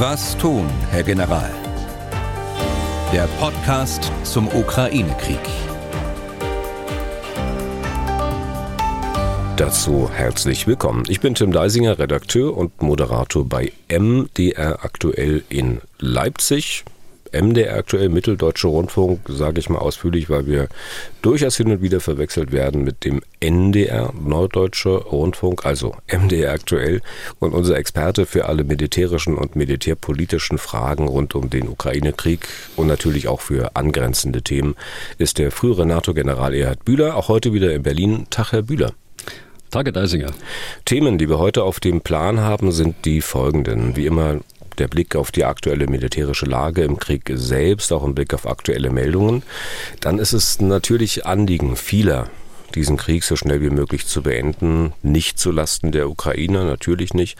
Was tun, Herr General? Der Podcast zum Ukraine-Krieg. Dazu herzlich willkommen. Ich bin Tim Deisinger, Redakteur und Moderator bei MDR Aktuell in Leipzig. MDR aktuell Mitteldeutsche Rundfunk, sage ich mal ausführlich, weil wir durchaus hin und wieder verwechselt werden mit dem NDR, Norddeutsche Rundfunk, also MDR aktuell. Und unser Experte für alle militärischen und militärpolitischen Fragen rund um den Ukraine-Krieg und natürlich auch für angrenzende Themen ist der frühere NATO-General Erhard Bühler, auch heute wieder in Berlin. Tag, Herr Bühler. Tage Deisinger. Themen, die wir heute auf dem Plan haben, sind die folgenden. Wie immer der Blick auf die aktuelle militärische Lage im Krieg selbst, auch im Blick auf aktuelle Meldungen. Dann ist es natürlich Anliegen vieler, diesen Krieg so schnell wie möglich zu beenden. Nicht zulasten der Ukrainer, natürlich nicht,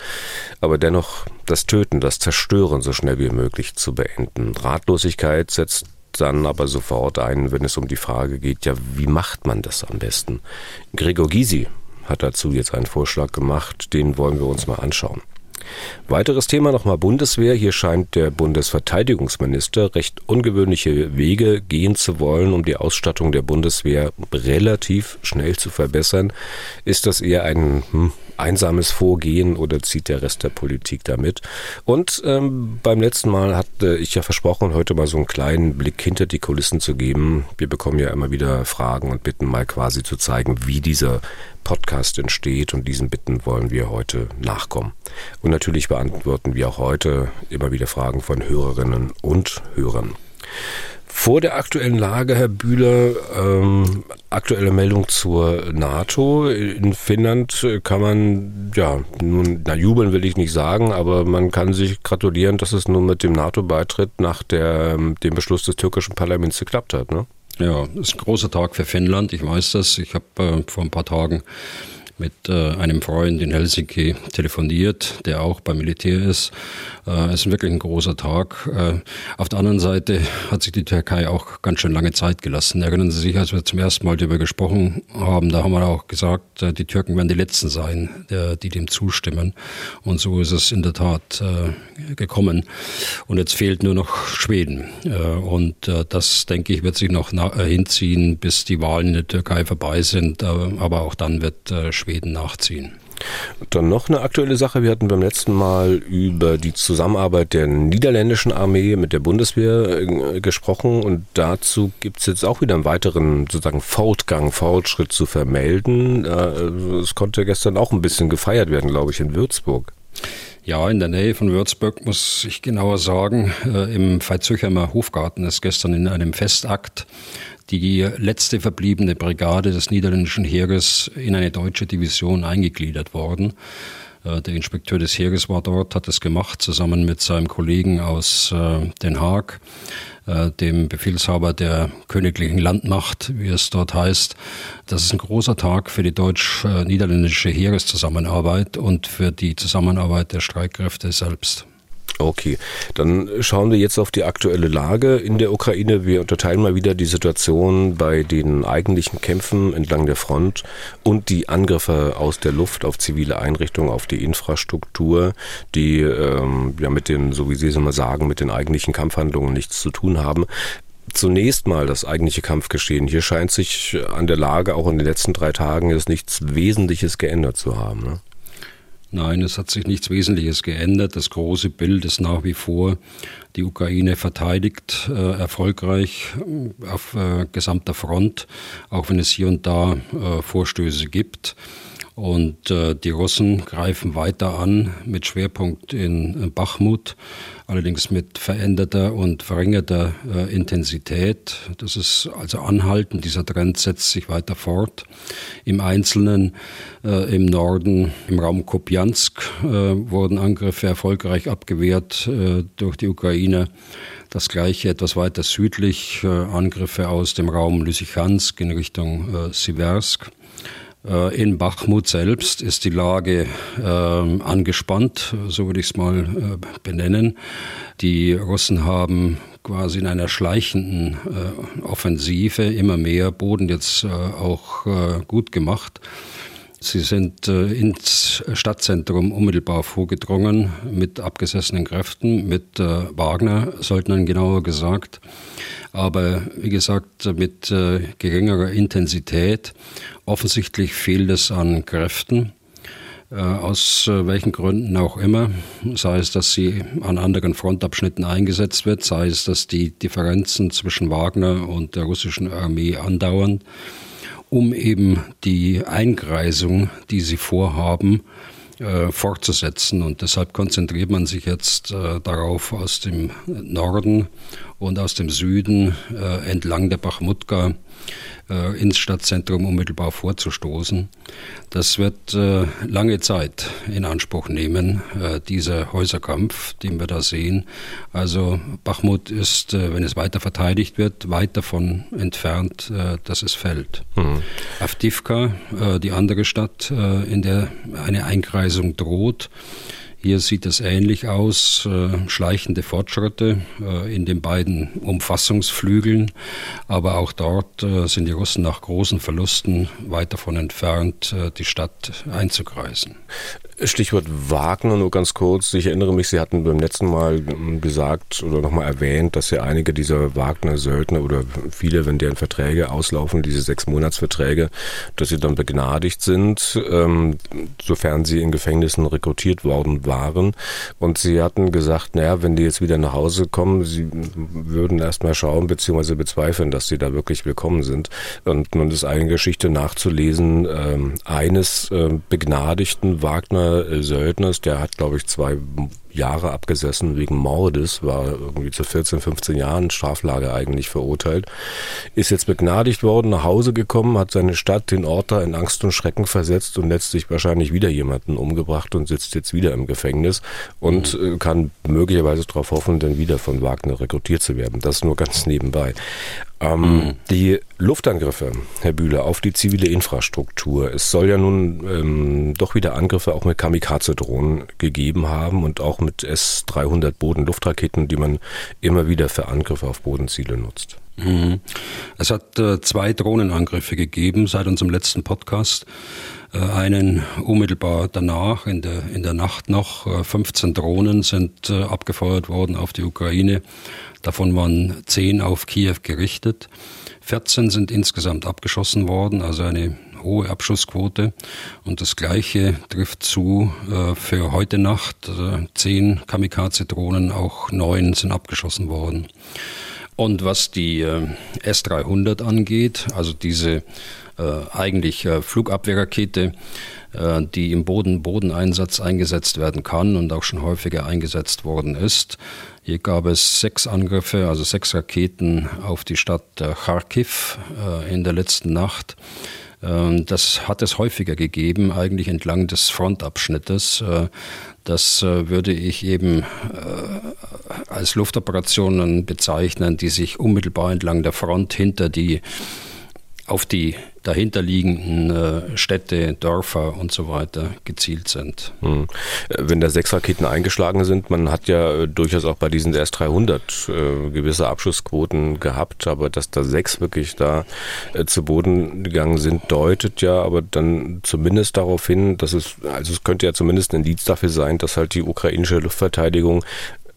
aber dennoch das Töten, das Zerstören so schnell wie möglich zu beenden. Ratlosigkeit setzt dann aber sofort ein, wenn es um die Frage geht, ja, wie macht man das am besten? Gregor Gysi hat dazu jetzt einen Vorschlag gemacht, den wollen wir uns mal anschauen. Weiteres Thema nochmal Bundeswehr. Hier scheint der Bundesverteidigungsminister recht ungewöhnliche Wege gehen zu wollen, um die Ausstattung der Bundeswehr relativ schnell zu verbessern. Ist das eher ein hm, einsames Vorgehen oder zieht der Rest der Politik damit? Und ähm, beim letzten Mal hatte ich ja versprochen, heute mal so einen kleinen Blick hinter die Kulissen zu geben. Wir bekommen ja immer wieder Fragen und bitten mal quasi zu zeigen, wie dieser Podcast entsteht und diesen Bitten wollen wir heute nachkommen. Und natürlich beantworten wir auch heute immer wieder Fragen von Hörerinnen und Hörern. Vor der aktuellen Lage, Herr Bühler, ähm, aktuelle Meldung zur NATO. In Finnland kann man, ja, nun, na, jubeln will ich nicht sagen, aber man kann sich gratulieren, dass es nun mit dem NATO-Beitritt nach der, dem Beschluss des türkischen Parlaments geklappt hat, ne? Ja, ist ein großer Tag für Finnland. Ich weiß das. Ich habe äh, vor ein paar Tagen mit äh, einem Freund in Helsinki telefoniert, der auch beim Militär ist. Äh, es ist wirklich ein großer Tag. Äh, auf der anderen Seite hat sich die Türkei auch ganz schön lange Zeit gelassen. Erinnern Sie sich, als wir zum ersten Mal darüber gesprochen haben, da haben wir auch gesagt, äh, die Türken werden die Letzten sein, der, die dem zustimmen. Und so ist es in der Tat äh, gekommen. Und jetzt fehlt nur noch Schweden. Äh, und das, denke ich, wird sich noch hinziehen, bis die Wahlen in der Türkei vorbei sind. aber auch dann wird Schweden Schweden nachziehen. Dann noch eine aktuelle Sache. Wir hatten beim letzten Mal über die Zusammenarbeit der niederländischen Armee mit der Bundeswehr äh, gesprochen und dazu gibt es jetzt auch wieder einen weiteren sozusagen Fortgang, Fortschritt zu vermelden. Äh, es konnte gestern auch ein bisschen gefeiert werden, glaube ich, in Würzburg. Ja, in der Nähe von Würzburg muss ich genauer sagen, äh, im Veitshöchheimer Hofgarten ist gestern in einem Festakt die letzte verbliebene Brigade des niederländischen Heeres in eine deutsche Division eingegliedert worden. Äh, der Inspekteur des Heeres war dort, hat es gemacht, zusammen mit seinem Kollegen aus äh, Den Haag, äh, dem Befehlshaber der königlichen Landmacht, wie es dort heißt. Das ist ein großer Tag für die deutsch-niederländische Heereszusammenarbeit und für die Zusammenarbeit der Streitkräfte selbst. Okay, dann schauen wir jetzt auf die aktuelle Lage in der Ukraine. Wir unterteilen mal wieder die Situation bei den eigentlichen Kämpfen entlang der Front und die Angriffe aus der Luft auf zivile Einrichtungen, auf die Infrastruktur, die ähm, ja mit den, so wie Sie es immer sagen, mit den eigentlichen Kampfhandlungen nichts zu tun haben zunächst mal das eigentliche Kampfgeschehen. Hier scheint sich an der Lage auch in den letzten drei Tagen jetzt nichts Wesentliches geändert zu haben. Ne? Nein, es hat sich nichts Wesentliches geändert. Das große Bild ist nach wie vor, die Ukraine verteidigt äh, erfolgreich äh, auf äh, gesamter Front, auch wenn es hier und da äh, Vorstöße gibt. Und äh, die Russen greifen weiter an mit Schwerpunkt in Bachmut, allerdings mit veränderter und verringerter äh, Intensität. Das ist also anhaltend. Dieser Trend setzt sich weiter fort. Im Einzelnen äh, im Norden, im Raum Kopjansk, äh, wurden Angriffe erfolgreich abgewehrt äh, durch die Ukraine. Das gleiche etwas weiter südlich, äh, Angriffe aus dem Raum Lysychansk in Richtung äh, Siversk. Äh, in Bachmut selbst ist die Lage äh, angespannt, so würde ich es mal äh, benennen. Die Russen haben quasi in einer schleichenden äh, Offensive immer mehr Boden jetzt auch gut gemacht. Sie sind äh, ins Stadtzentrum unmittelbar vorgedrungen mit abgesessenen Kräften, mit äh, Wagner-Söldnern genauer gesagt. Aber wie gesagt, mit äh, geringerer Intensität. Offensichtlich fehlt es an Kräften. Aus welchen Gründen auch immer, sei es, dass sie an anderen Frontabschnitten eingesetzt wird, sei es, dass die Differenzen zwischen Wagner und der russischen Armee andauern um eben die Eingreisung, die sie vorhaben, äh, fortzusetzen. Und deshalb konzentriert man sich jetzt äh, darauf, aus dem Norden und aus dem Süden äh, entlang der Bachmutka äh, ins Stadtzentrum unmittelbar vorzustoßen. Das wird äh, lange Zeit in Anspruch nehmen, äh, dieser Häuserkampf, den wir da sehen. Also Bachmut ist, äh, wenn es weiter verteidigt wird, weit davon entfernt, äh, dass es fällt. Mhm. Avdivka, äh, die andere Stadt, in der eine Einkreisung droht, hier sieht es ähnlich aus, äh, schleichende Fortschritte äh, in den beiden Umfassungsflügeln, aber auch dort äh, sind die Russen nach großen Verlusten weit davon entfernt, die Stadt einzukreisen. Stichwort Wagner nur ganz kurz. Ich erinnere mich, Sie hatten beim letzten Mal ähm, gesagt oder nochmal erwähnt, dass ja einige dieser Wagner-Söldner oder viele, wenn deren Verträge auslaufen, diese sechs Monatsverträge, dass sie dann begnadigt sind, ähm, sofern sie in Gefängnissen rekrutiert worden waren. Und Sie hatten gesagt, naja, wenn die jetzt wieder nach Hause kommen, Sie würden erstmal schauen bzw. bezweifeln, dass sie da wirklich willkommen sind. Und nun ist eine Geschichte nachzulesen, ähm, eines äh, begnadigten Wagner äh, Söldners, der hat, glaube ich, zwei Jahre abgesessen wegen Mordes, war irgendwie zu 14, 15 Jahren Straflage eigentlich verurteilt, ist jetzt begnadigt worden, nach Hause gekommen, hat seine Stadt, den Ort da in Angst und Schrecken versetzt und letztlich wahrscheinlich wieder jemanden umgebracht und sitzt jetzt wieder im Gefängnis und mhm. kann möglicherweise darauf hoffen, dann wieder von Wagner rekrutiert zu werden. Das nur ganz nebenbei. Ähm, mhm. Die Luftangriffe, Herr Bühler, auf die zivile Infrastruktur. Es soll ja nun ähm, doch wieder Angriffe auch mit Kamikaze-Drohnen gegeben haben und auch mit S-300 Bodenluftraketen, die man immer wieder für Angriffe auf Bodenziele nutzt. Mhm. Es hat äh, zwei Drohnenangriffe gegeben seit unserem letzten Podcast. Äh, einen unmittelbar danach, in der, in der Nacht noch. Äh, 15 Drohnen sind äh, abgefeuert worden auf die Ukraine. Davon waren 10 auf Kiew gerichtet. 14 sind insgesamt abgeschossen worden, also eine hohe Abschussquote. Und das Gleiche trifft zu äh, für heute Nacht. Äh, zehn Kamikaze-Drohnen, auch neun sind abgeschossen worden. Und was die äh, S-300 angeht, also diese äh, eigentlich äh, Flugabwehrrakete, äh, die im Boden-Bodeneinsatz eingesetzt werden kann und auch schon häufiger eingesetzt worden ist. Hier gab es sechs Angriffe, also sechs Raketen auf die Stadt Kharkiv in der letzten Nacht. Ähm, das hat es häufiger gegeben, eigentlich entlang des Frontabschnittes. Äh, das äh, würde ich eben äh, als Luftoperationen bezeichnen, die sich unmittelbar entlang der Front hinter die auf die dahinterliegenden äh, Städte, Dörfer und so weiter gezielt sind. Hm. Wenn da sechs Raketen eingeschlagen sind, man hat ja äh, durchaus auch bei diesen S-300 äh, gewisse Abschussquoten gehabt, aber dass da sechs wirklich da zu Boden gegangen sind, deutet ja aber dann zumindest darauf hin, dass es, also es könnte ja zumindest ein Indiz dafür sein, dass halt die ukrainische Luftverteidigung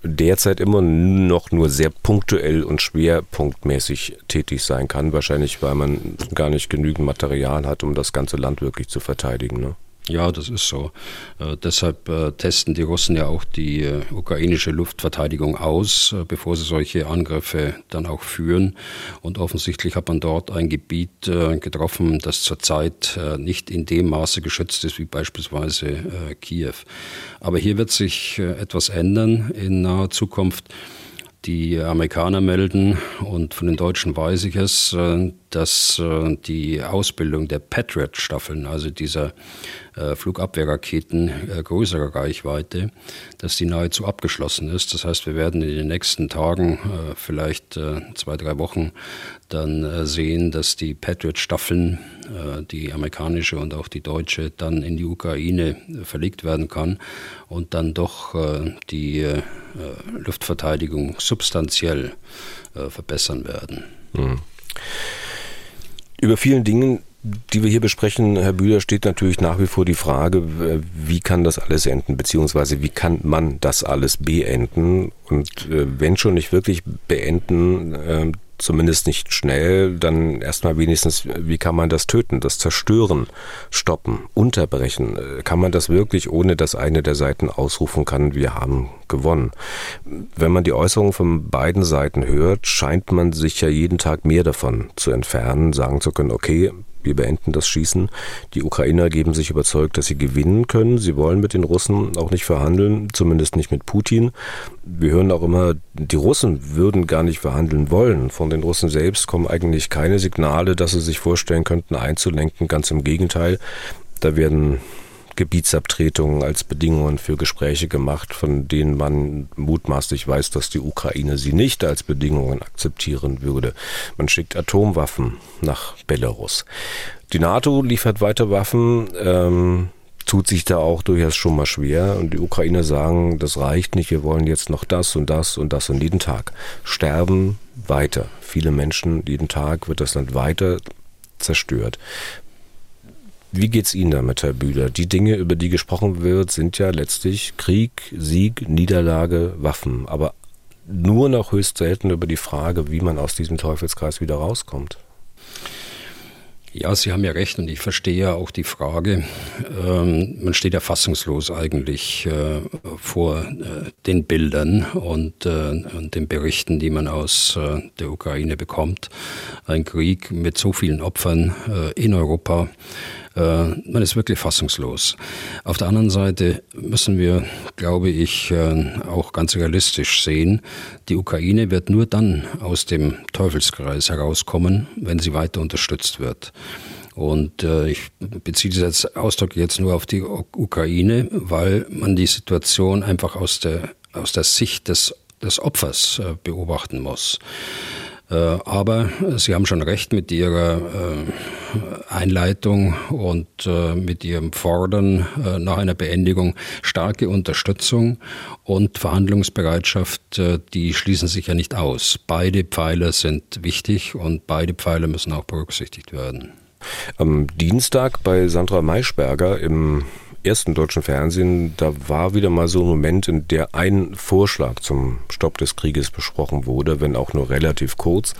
derzeit immer noch nur sehr punktuell und schwerpunktmäßig tätig sein kann. Wahrscheinlich, weil man gar nicht genügend Material hat, um das ganze Land wirklich zu verteidigen. Ne? Ja, das ist so. Äh, deshalb äh, testen die Russen ja auch die äh, ukrainische Luftverteidigung aus, äh, bevor sie solche Angriffe dann auch führen. Und offensichtlich hat man dort ein Gebiet äh, getroffen, das zurzeit äh, nicht in dem Maße geschützt ist wie beispielsweise Kiew. Aber hier wird sich etwas ändern in naher Zukunft. Die Amerikaner melden, und von den Deutschen weiß ich es, dass die Ausbildung der Patriot-Staffeln, also dieser äh, Flugabwehrraketen äh, größerer Reichweite, dass die nahezu abgeschlossen ist. Das heißt, wir werden in den nächsten Tagen, äh, vielleicht äh, zwei, drei Wochen, dann äh, sehen, dass die Patriot-Staffeln, äh, die amerikanische und auch die deutsche, dann in die Ukraine verlegt werden kann und dann doch die Luftverteidigung substanziell verbessern werden. Mhm. Über vielen Dingen die wir hier besprechen, Herr Bühler, steht natürlich nach wie vor die Frage, wie kann das alles enden, beziehungsweise wie kann man das alles beenden? Und äh, wenn schon nicht wirklich beenden, äh, zumindest nicht schnell, dann erstmal wenigstens, wie kann man das töten, das zerstören, stoppen, unterbrechen? Äh, kann man das wirklich, ohne dass eine der Seiten ausrufen kann, wir haben gewonnen? Wenn man die Äußerungen von beiden Seiten hört, scheint man sich ja jeden Tag mehr davon zu entfernen, sagen zu können, okay, wir beenden das Schießen. Die Ukrainer geben sich überzeugt, dass sie gewinnen können. Sie wollen mit den Russen auch nicht verhandeln, zumindest nicht mit Putin. Wir hören auch immer, die Russen würden gar nicht verhandeln wollen. Von den Russen selbst kommen eigentlich keine Signale, dass sie sich vorstellen könnten, einzulenken. Ganz im Gegenteil. Da werden Gebietsabtretungen als Bedingungen für Gespräche gemacht, von denen man mutmaßlich weiß, dass die Ukraine sie nicht als Bedingungen akzeptieren würde. Man schickt Atomwaffen nach Belarus. Die NATO liefert weiter Waffen. Ähm, tut sich da auch durchaus schon mal schwer. Und die Ukrainer sagen, das reicht nicht, wir wollen jetzt noch das und das und das und jeden Tag. Sterben weiter. Viele Menschen, jeden Tag wird das Land weiter zerstört. Wie geht's Ihnen damit, Herr Bühler? Die Dinge, über die gesprochen wird, sind ja letztlich Krieg, Sieg, Niederlage, Waffen. Aber nur noch höchst selten über die Frage, wie man aus diesem Teufelskreis wieder rauskommt. Ja, Sie haben ja recht und ich verstehe ja auch die Frage. Ähm, man steht ja fassungslos eigentlich äh, vor äh, den Bildern und, äh, und, den Berichten, die man aus äh, der Ukraine bekommt. Ein Krieg mit so vielen Opfern äh, in Europa man ist wirklich fassungslos. Auf der anderen Seite müssen wir, glaube ich, äh, auch ganz realistisch sehen, die Ukraine wird nur dann aus dem Teufelskreis herauskommen, wenn sie weiter unterstützt wird. Und äh, ich beziehe diesen Ausdruck jetzt nur auf die Ukraine, weil man die Situation einfach aus der, aus der Sicht des, des Opfers äh, beobachten muss. Äh, aber Sie haben schon recht mit Ihrer äh, Einleitung und äh, mit Ihrem Fordern nach einer Beendigung. Starke Unterstützung und Verhandlungsbereitschaft, die schließen sich ja nicht aus. Beide Pfeiler sind wichtig und beide Pfeiler müssen auch berücksichtigt werden. Am Dienstag bei Sandra Maischberger im ersten deutschen Fernsehen, da war wieder mal so ein Moment, in der ein Vorschlag zum Stopp des Krieges besprochen wurde, wenn auch nur relativ kurz.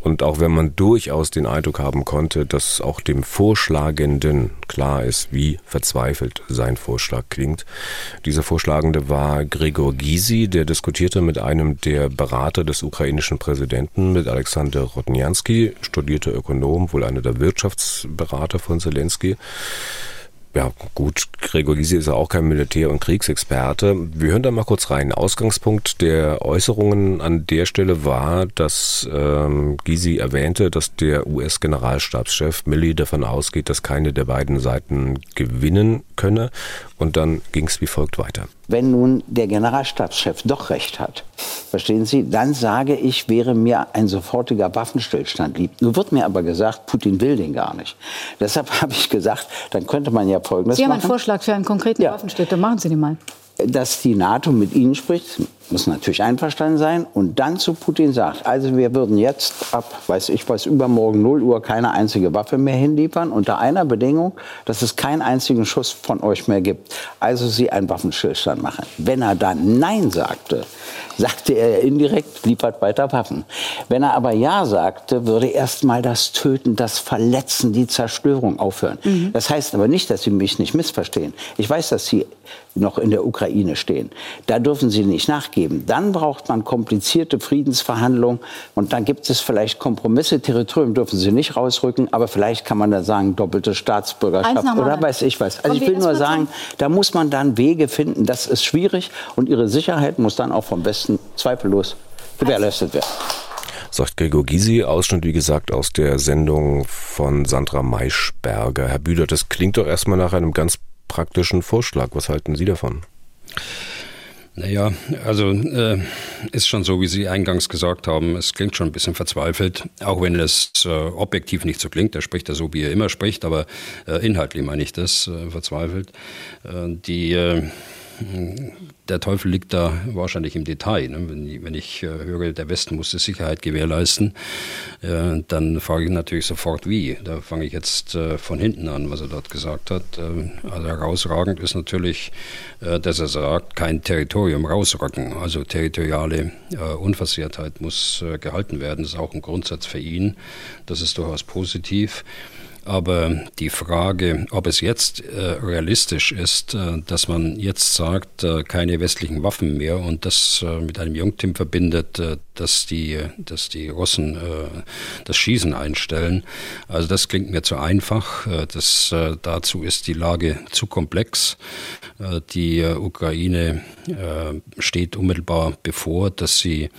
Und auch wenn man durchaus den Eindruck haben konnte, dass auch dem Vorschlagenden klar ist, wie verzweifelt sein Vorschlag klingt. Dieser Vorschlagende war Gregor Gysi, der diskutierte mit einem der Berater des ukrainischen Präsidenten, mit Alexander Rodnianski, studierter Ökonom, wohl einer der Wirtschaftsberater von Zelensky ja gut, Gregor Gysi ist ja auch kein Militär- und Kriegsexperte. Wir hören da mal kurz rein. Ausgangspunkt der Äußerungen an der Stelle war, dass ähm, Gysi erwähnte, dass der US-Generalstabschef Milley davon ausgeht, dass keine der beiden Seiten gewinnen könne. Und dann ging es wie folgt weiter. Wenn nun der Generalstabschef doch recht hat, verstehen Sie, dann sage ich, wäre mir ein sofortiger Waffenstillstand lieb. Nun wird mir aber gesagt, Putin will den gar nicht. Deshalb habe ich gesagt, dann könnte man ja Folgendes Sie haben machen. einen Vorschlag für einen konkreten ja. Waffenstillstand. Machen Sie den mal dass die NATO mit ihnen spricht, muss natürlich einverstanden sein, und dann zu Putin sagt, also wir würden jetzt ab, weiß ich was, übermorgen 0 Uhr keine einzige Waffe mehr hinliefern, unter einer Bedingung, dass es keinen einzigen Schuss von euch mehr gibt. Also sie einen Waffenstillstand machen. Wenn er dann Nein sagte, sagte er indirekt, liefert weiter Waffen. Wenn er aber Ja sagte, würde erst mal das Töten, das Verletzen, die Zerstörung aufhören. Mhm. Das heißt aber nicht, dass Sie mich nicht missverstehen. Ich weiß, dass Sie noch in der Ukraine stehen. Da dürfen Sie nicht nachgeben. Dann braucht man komplizierte Friedensverhandlungen und dann gibt es vielleicht Kompromisse. Territorium dürfen Sie nicht rausrücken, aber vielleicht kann man da sagen, doppelte Staatsbürgerschaft oder weiß ich was. Also ich will nur sagen, da muss man dann Wege finden. Das ist schwierig und Ihre Sicherheit muss dann auch vom Westen zweifellos gewährleistet werden sagt Gregor Gysi. Ausschnitt, wie gesagt, aus der Sendung von Sandra Maischberger. Herr Bühler, das klingt doch erstmal nach einem ganz praktischen Vorschlag. Was halten Sie davon? Naja, also äh, ist schon so, wie Sie eingangs gesagt haben, es klingt schon ein bisschen verzweifelt, auch wenn es äh, objektiv nicht so klingt. Er spricht ja so, wie er immer spricht, aber äh, inhaltlich meine ich das, äh, verzweifelt. Äh, die, äh, der Teufel liegt da wahrscheinlich im Detail. Ne? Wenn, wenn, ich äh, höre, der Westen muss die Sicherheit gewährleisten, äh, dann frage ich natürlich sofort, wie. Da fange ich jetzt äh, von hinten an, was er dort gesagt hat. Äh, also herausragend ist natürlich, äh, dass er sagt, kein Territorium rausrücken. Also territoriale äh, Unversehrtheit muss gehalten werden. Das ist auch ein Grundsatz für ihn. Das ist durchaus positiv. Aber die Frage, ob es jetzt äh, realistisch ist, äh, dass man jetzt sagt, äh, keine westlichen Waffen mehr und das äh, mit einem Jungtim verbindet, äh, dass, die, dass die Russen äh, das Schießen einstellen, also das klingt mir zu einfach. Das, dazu ist die Lage zu komplex. Die Ukraine steht unmittelbar bevor, dass sie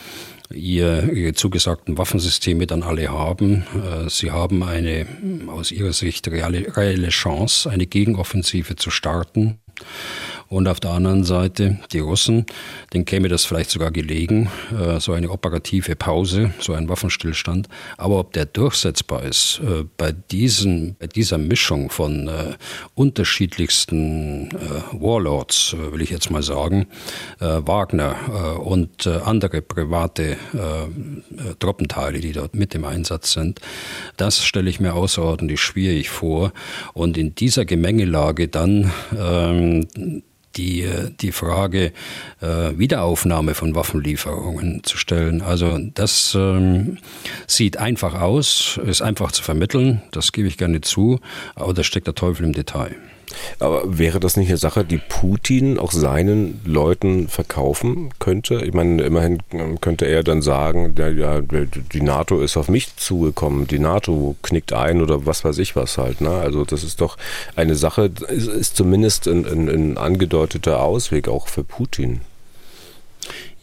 ihr, ihre zugesagten Waffensysteme dann alle haben. Äh, sie haben eine aus ihrer Sicht reale, reelle Chance, eine Gegenoffensive zu starten. Und auf der anderen Seite die Russen, denen käme das vielleicht sogar gelegen, äh, so eine operative Pause, so ein Waffenstillstand. Aber ob der durchsetzbar ist, äh, bei, diesen, bei dieser Mischung von äh, unterschiedlichsten Warlords, will ich jetzt mal sagen, Wagner und andere private Truppenteile, die dort mit im Einsatz sind, das stelle ich mir außerordentlich schwierig vor. Und in dieser Gemengelage dann ähm, die, die Frage äh, Wiederaufnahme von Waffenlieferungen zu stellen. Also das ähm, sieht einfach aus, ist einfach zu vermitteln, das gebe ich gerne zu, aber da steckt der Teufel im Detail. Aber wäre das nicht eine Sache, die Putin auch seinen Leuten verkaufen könnte? Ich meine, immerhin könnte er dann sagen, ja, die NATO ist auf mich zugekommen, die NATO knickt ein oder was weiß ich was halt. Ne? Also das ist doch eine Sache, ist, ist zumindest ein, ein, ein angedeuteter Ausweg auch für Putin.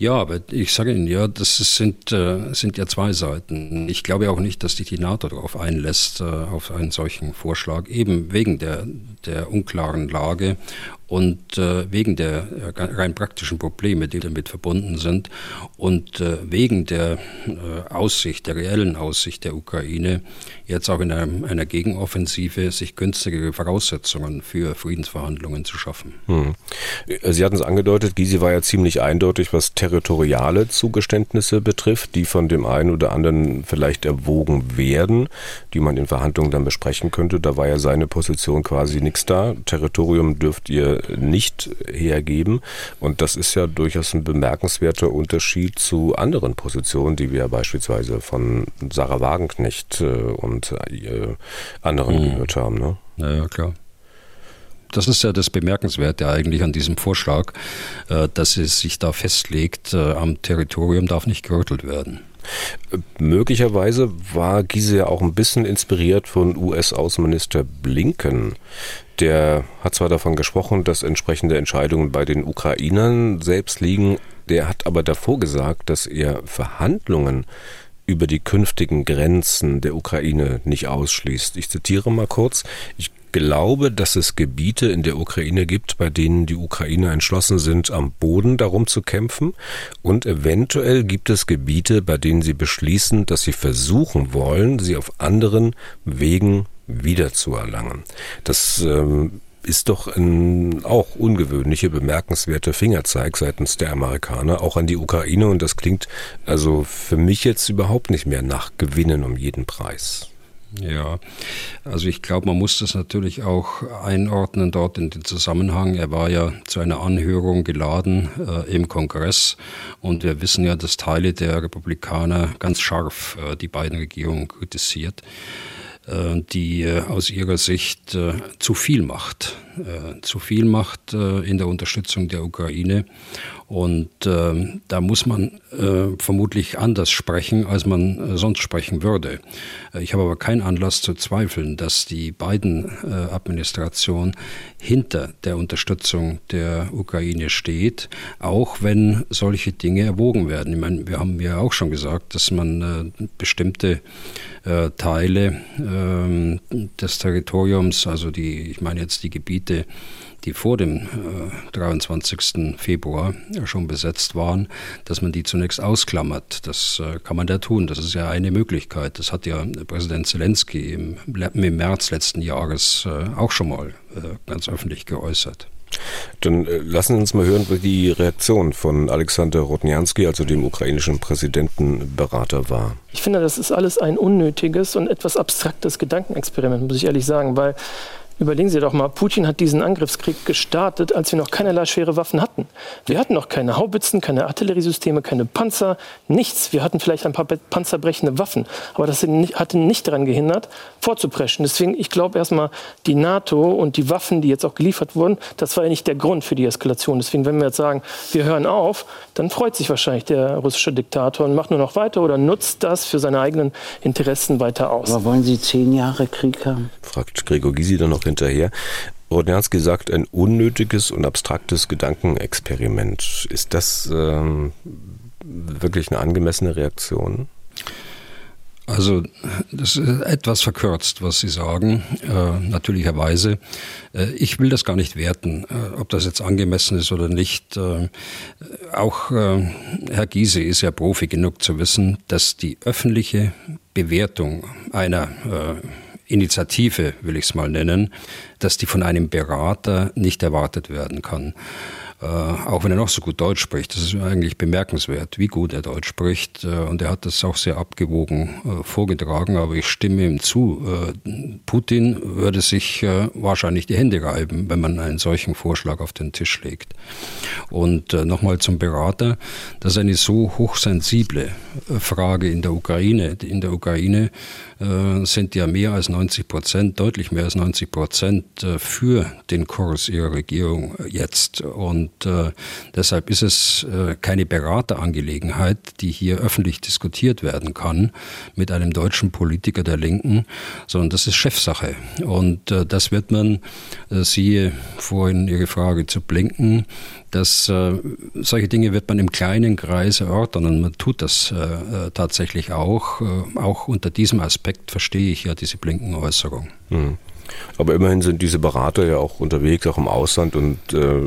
Ja, aber ich sage Ihnen, ja, das sind, äh, sind ja zwei Seiten. Ich glaube auch nicht, dass sich die NATO darauf einlässt, äh, auf einen solchen Vorschlag, eben wegen der, der unklaren Lage und äh, wegen der äh, rein praktischen Probleme, die damit verbunden sind und äh, wegen der äh, Aussicht, der reellen Aussicht der Ukraine, jetzt auch in einem, einer Gegenoffensive sich günstigere Voraussetzungen für Friedensverhandlungen zu schaffen. Hm. Sie hatten es angedeutet, Gysi war ja ziemlich eindeutig, was territoriale Zugeständnisse betrifft, die von dem einen oder anderen vielleicht erwogen werden, die man in Verhandlungen dann besprechen könnte. Da war ja seine Position quasi nichts da. Territorium dürft ihr nicht hergeben. Und das ist ja durchaus ein bemerkenswerter Unterschied zu anderen Positionen, die wir beispielsweise von Sarah Wagenknecht äh, und äh, anderen mhm. gehört haben. Ne? Ja, klar das ist ja das Bemerkenswerte eigentlich an diesem Vorschlag, äh, dass es sich da festlegt, am Territorium darf nicht gerüttelt werden. Möglicherweise war Giese ja auch ein bisschen inspiriert von US-Außenminister Blinken. Der hat zwar davon gesprochen, dass entsprechende Entscheidungen bei den Ukrainern selbst liegen, der hat aber davor gesagt, dass er Verhandlungen über die künftigen Grenzen der Ukraine nicht ausschließt. Ich zitiere mal kurz. Ich glaube, dass es Gebiete in der Ukraine gibt, bei denen die Ukrainer entschlossen sind, am Boden darum zu kämpfen. Und eventuell gibt es Gebiete, bei denen sie beschließen, dass sie versuchen wollen, sie auf anderen Wegen wiederzuerlangen. Das ähm, ist doch ein auch ungewöhnliche, bemerkenswerte Fingerzeig seitens der Amerikaner, auch an die Ukraine. Und das klingt also für mich jetzt überhaupt nicht mehr nach Gewinnen um jeden Preis. Ja, also ich glaube, man muss das natürlich auch einordnen dort in den Zusammenhang. Er war ja zu einer Anhörung geladen äh, im Kongress. Und wir wissen ja, dass Teile der Republikaner ganz scharf äh, die beiden Regierungen kritisiert äh, die äh, aus ihrer Sicht äh, zu viel macht, zu viel macht in der Unterstützung der Ukraine und äh, da muss man äh, vermutlich anders sprechen, als man äh, sonst sprechen würde. Äh, ich habe aber keinen Anlass zu zweifeln, dass die beiden äh, Administration hinter der Unterstützung der Ukraine steht, auch wenn solche Dinge erwogen werden. Ich meine, wir haben ja auch schon gesagt, dass man äh, bestimmte äh, Teile äh, des Territoriums, also die, ich meine jetzt die Gebiete, die vor dem äh, 23. Februar schon besetzt waren, dass man die zunächst ausklammert. Das äh, kann man da tun. Das ist ja eine Möglichkeit. Das hat ja Präsident Zelensky im, im März letzten Jahres äh, auch schon mal äh, ganz öffentlich geäußert. Dann äh, lassen Sie uns mal hören, wie die Reaktion von Alexander Rodnianski, also dem ukrainischen Präsidentenberater, war. Ich finde, das ist alles ein unnötiges und etwas abstraktes Gedankenexperiment, muss ich ehrlich sagen, weil Überlegen Sie doch mal, Putin hat diesen Angriffskrieg gestartet, als wir noch keinerlei schwere Waffen hatten. Wir hatten noch keine Haubitzen, keine Artilleriesysteme, keine Panzer, nichts. Wir hatten vielleicht ein paar panzerbrechende Waffen, aber das hat ihn nicht daran gehindert, vorzupreschen. Deswegen, ich glaube erstmal, die NATO und die Waffen, die jetzt auch geliefert wurden, das war ja nicht der Grund für die Eskalation. Deswegen, wenn wir jetzt sagen, wir hören auf, dann freut sich wahrscheinlich der russische Diktator und macht nur noch weiter oder nutzt das für seine eigenen Interessen weiter aus. Aber wollen Sie zehn Gysi Krieg haben? Fragt Gregor Gysi dann noch hinterher. Rodnjanski sagt, ein unnötiges und abstraktes Gedankenexperiment. Ist das ähm, wirklich eine angemessene Reaktion? Also das ist etwas verkürzt, was Sie sagen, äh, natürlicherweise. Äh, ich will das gar nicht werten, äh, ob das jetzt angemessen ist oder nicht. Äh, auch äh, Herr Giese ist ja Profi genug zu wissen, dass die öffentliche Bewertung einer äh, Initiative, will ich es mal nennen, dass die von einem Berater nicht erwartet werden kann. Äh, auch wenn er noch so gut Deutsch spricht. Das ist eigentlich bemerkenswert, wie gut er Deutsch spricht. Äh, und er hat das auch sehr abgewogen äh, vorgetragen. Aber ich stimme ihm zu. Äh, Putin würde sich äh, wahrscheinlich die Hände reiben, wenn man einen solchen Vorschlag auf den Tisch legt. Und äh, nochmal zum Berater. Das ist eine so hochsensible Frage in der Ukraine. In der Ukraine sind ja mehr als 90 Prozent, deutlich mehr als 90 Prozent für den Kurs ihrer Regierung jetzt. Und äh, deshalb ist es äh, keine Beraterangelegenheit, die hier öffentlich diskutiert werden kann mit einem deutschen Politiker der Linken, sondern das ist Chefsache. Und äh, das wird man, äh, siehe vorhin Ihre Frage zu blinken, dass äh, solche Dinge wird man im kleinen Kreis erörtern und man tut das äh, äh tatsächlich auch. Äh, auch unter diesem Aspekt verstehe ich ja diese Blinken-Äußerung. Mhm. Aber immerhin sind diese Berater ja auch unterwegs, auch im Ausland und äh,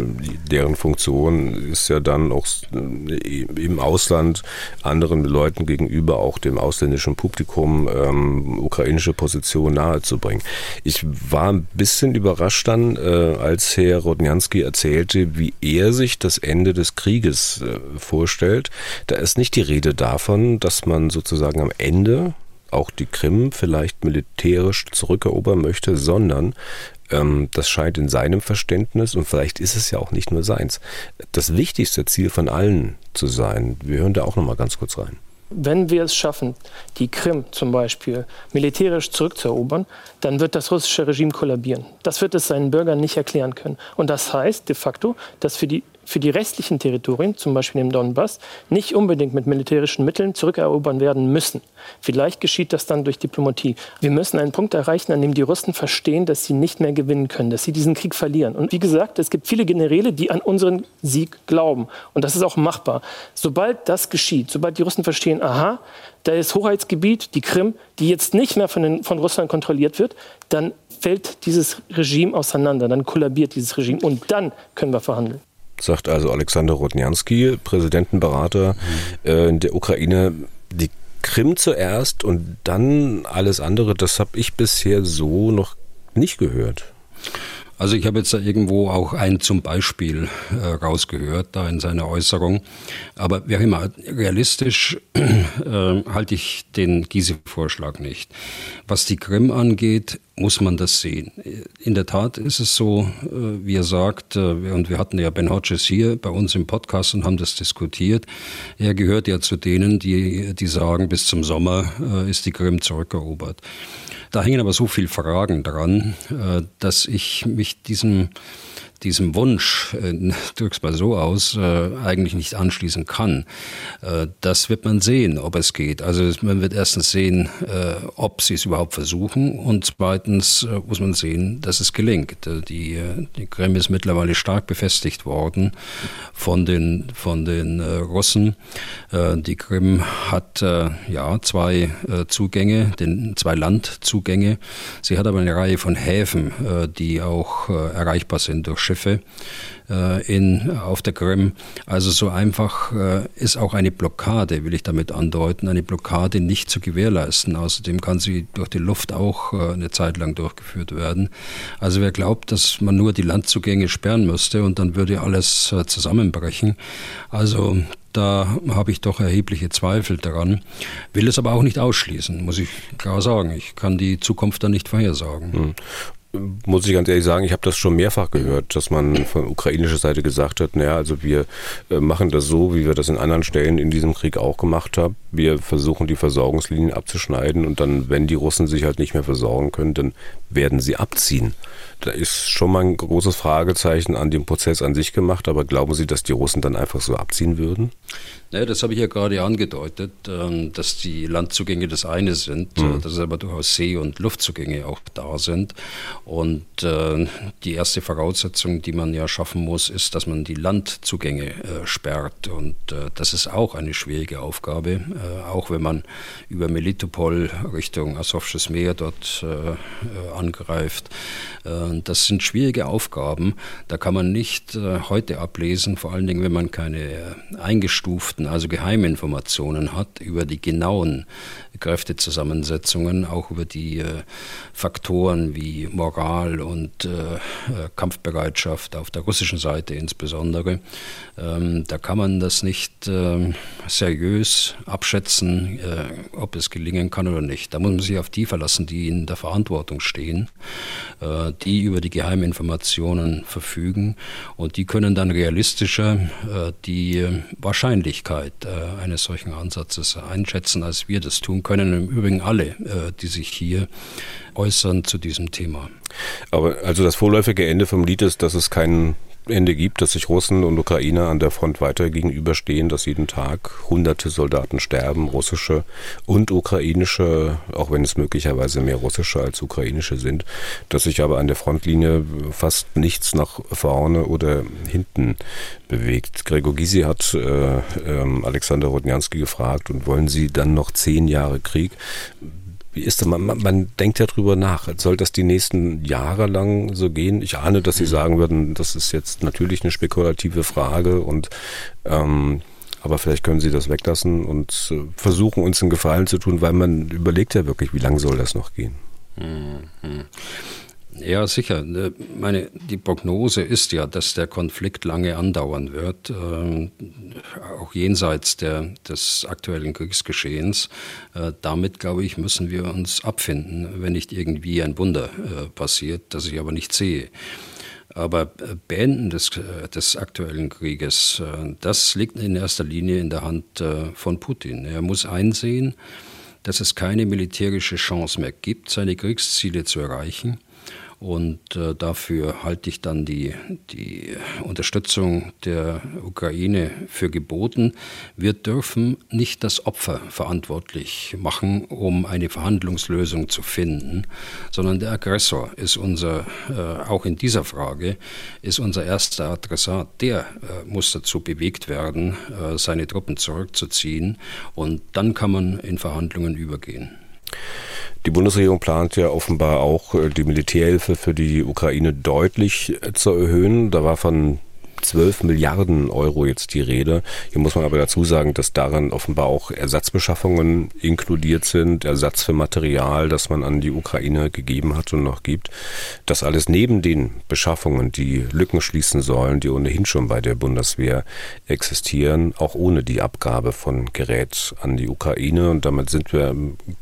deren Funktion ist ja dann auch äh, im Ausland anderen Leuten gegenüber, auch dem ausländischen Publikum, ähm, ukrainische Position nahezubringen. Ich war ein bisschen überrascht dann, äh, als Herr Rodnjanski erzählte, wie er sich das Ende des Krieges äh, vorstellt. Da ist nicht die Rede davon, dass man sozusagen am Ende auch die Krim vielleicht militärisch zurückerobern möchte, sondern ähm, das scheint in seinem Verständnis, und vielleicht ist es ja auch nicht nur seins, das wichtigste Ziel von allen zu sein. Wir hören da auch noch mal ganz kurz rein. Wenn wir es schaffen, die Krim zum Beispiel militärisch zurückzuerobern, dann wird das russische Regime kollabieren. Das wird es seinen Bürgern nicht erklären können. Und das heißt de facto, dass für die für die restlichen Territorien, zum Beispiel im Donbass, nicht unbedingt mit militärischen Mitteln zurückerobern werden müssen. Vielleicht geschieht das dann durch Diplomatie. Wir müssen einen Punkt erreichen, an dem die Russen verstehen, dass sie nicht mehr gewinnen können, dass sie diesen Krieg verlieren. Und wie gesagt, es gibt viele Generäle, die an unseren Sieg glauben. Und das ist auch machbar. Sobald das geschieht, sobald die Russen verstehen, aha, da ist Hoheitsgebiet, die Krim, die jetzt nicht mehr von, den, von Russland kontrolliert wird, dann fällt dieses Regime auseinander, dann kollabiert dieses Regime und dann können wir verhandeln sagt also Alexander Rodnjanski, Präsidentenberater mhm. in der Ukraine. Die Krim zuerst und dann alles andere, das habe ich bisher so noch nicht gehört. Also ich habe jetzt da irgendwo auch ein zum Beispiel äh, rausgehört, da in seiner Äußerung. Aber wie auch immer, realistisch äh, halte ich den Giese-Vorschlag nicht. Was die Krim angeht, muss man das sehen. In der Tat ist es so, äh, wie er sagt, äh, und wir hatten ja Ben Hodges hier bei uns im Podcast und haben das diskutiert. Er gehört ja zu denen, die, die sagen, bis zum Sommer äh, ist die Krim zurückerobert. Da hängen aber so viele Fragen dran, dass ich mich diesem diesem Wunsch, äh, drück's mal so aus, äh, eigentlich nicht anschließen kann. Äh, das wird man sehen, ob es geht. Also man wird erstens sehen, äh, ob sie es überhaupt versuchen und zweitens äh, muss man sehen, dass es gelingt. Äh, die, äh, die Krim ist mittlerweile stark befestigt worden von den, von den Russen. Die Krim hat ja zwei Zugänge, den, zwei Landzugänge. Sie hat aber eine Reihe von Häfen, die auch erreichbar sind durch Schiffe Schiffe äh, in, auf der Krim. Also so einfach äh, ist auch eine Blockade, will ich damit andeuten, eine Blockade nicht zu gewährleisten. Außerdem kann sie durch die Luft auch äh, eine Zeit lang durchgeführt werden. Also wer glaubt, dass man nur die Landzugänge sperren müsste und dann würde alles äh, zusammenbrechen. Also da habe ich doch erhebliche Zweifel daran, will es aber auch nicht ausschließen, muss ich klar sagen. Ich kann die Zukunft da nicht vorhersagen. Muss ich ganz ehrlich sagen, ich habe das schon mehrfach gehört, dass man von ukrainischer Seite gesagt hat, naja, also wir äh, machen das so, wie wir das in anderen Stellen in diesem Krieg auch gemacht haben. Wir versuchen die Versorgungslinien abzuschneiden und dann, wenn die Russen sich halt nicht mehr versorgen können, dann werden sie abziehen. Da ist schon mal ein großes Fragezeichen an dem Prozess an sich gemacht, aber glauben Sie, dass die Russen dann einfach so abziehen würden? Ja, das habe ich ja gerade angedeutet, ähm, dass die Landzugänge das eine sind, mhm. dass aber durchaus See- und Luftzugänge auch da sind. Und äh, die erste Voraussetzung, die man ja schaffen muss, ist, dass man die Landzugänge äh, sperrt. Und äh, das ist auch eine schwierige Aufgabe, auch wenn man über Melitopol Richtung Asowsches Meer dort angreift. Das sind schwierige Aufgaben. Da kann man nicht heute ablesen, vor allen Dingen, wenn man keine eingestuften also Geheiminformationen hat über die genauen Kräftezusammensetzungen, auch über die äh, Faktoren wie Moral und äh, äh, Kampfbereitschaft auf der russischen Seite insbesondere. Ähm, da kann man das nicht äh, seriös abschätzen, ob es gelingen kann oder nicht. Da muss man sich auf die verlassen, die in der Verantwortung stehen, die über die Geheiminformationen verfügen und die können dann realistischer die Wahrscheinlichkeit eines solchen Ansatzes einschätzen, als wir das tun können im Übrigen alle, äh, die sich hier äußern zu diesem Thema. Aber also das vorläufige Ende vom Lied ist, dass es keinen Ende gibt, dass sich Russen und Ukrainer an der Front weiter gegenüberstehen, dass jeden Tag hunderte Soldaten sterben, russische und ukrainische, auch wenn es möglicherweise mehr russische als ukrainische sind, dass sich aber an der Frontlinie fast nichts nach vorne oder hinten bewegt. Gregor Gysi hat äh, äh, Alexander Rodnjanski gefragt, und wollen Sie dann noch zehn Jahre Krieg? Wie ist das? Man, man, man denkt ja drüber nach. Soll das die nächsten Jahre lang so gehen? Ich ahne, dass Sie sagen würden, das ist jetzt natürlich eine spekulative Frage und ähm, aber vielleicht können Sie das weglassen und äh, versuchen, uns einen Gefallen zu tun, weil man überlegt ja wirklich, wie lange soll das noch gehen? Mhm. Ja, sicher. Äh, meine, die Prognose ist ja, dass der Konflikt lange andauern wird, äh, auch jenseits der, des aktuellen Kriegsgeschehens. Äh, damit, glaube ich, müssen wir uns abfinden, wenn nicht irgendwie ein Wunder äh, passiert, das ich aber nicht sehe. Aber äh, Beenden des, äh, des aktuellen Krieges, das liegt in erster Linie in der Hand von Putin. Er muss einsehen, dass es keine militärische Chance mehr gibt, seine Kriegsziele zu erreichen. Und äh, dafür halte ich dann die, die Unterstützung der Ukraine für geboten. Wir dürfen nicht das Opfer verantwortlich machen, um eine Verhandlungslösung zu finden, sondern der Aggressor ist unser, äh, auch in dieser Frage, ist unser erster Adressat. Der äh, muss dazu bewegt werden, äh, seine Truppen zurückzuziehen. Und dann kann man in Verhandlungen übergehen. Die Bundesregierung plant ja offenbar auch, äh, die Militärhilfe für die Ukraine deutlich äh, zu erhöhen. Da war von 12 Milliarden Euro jetzt die Rede. Hier muss man aber dazu sagen, dass darin offenbar auch Ersatzbeschaffungen inkludiert sind, Ersatz für Material, das man an die Ukraine gegeben hat und noch gibt. Das alles neben den Beschaffungen, die Lücken schließen sollen, die ohnehin schon bei der Bundeswehr existieren, auch ohne die Abgabe von Gerät an die Ukraine. Und damit sind wir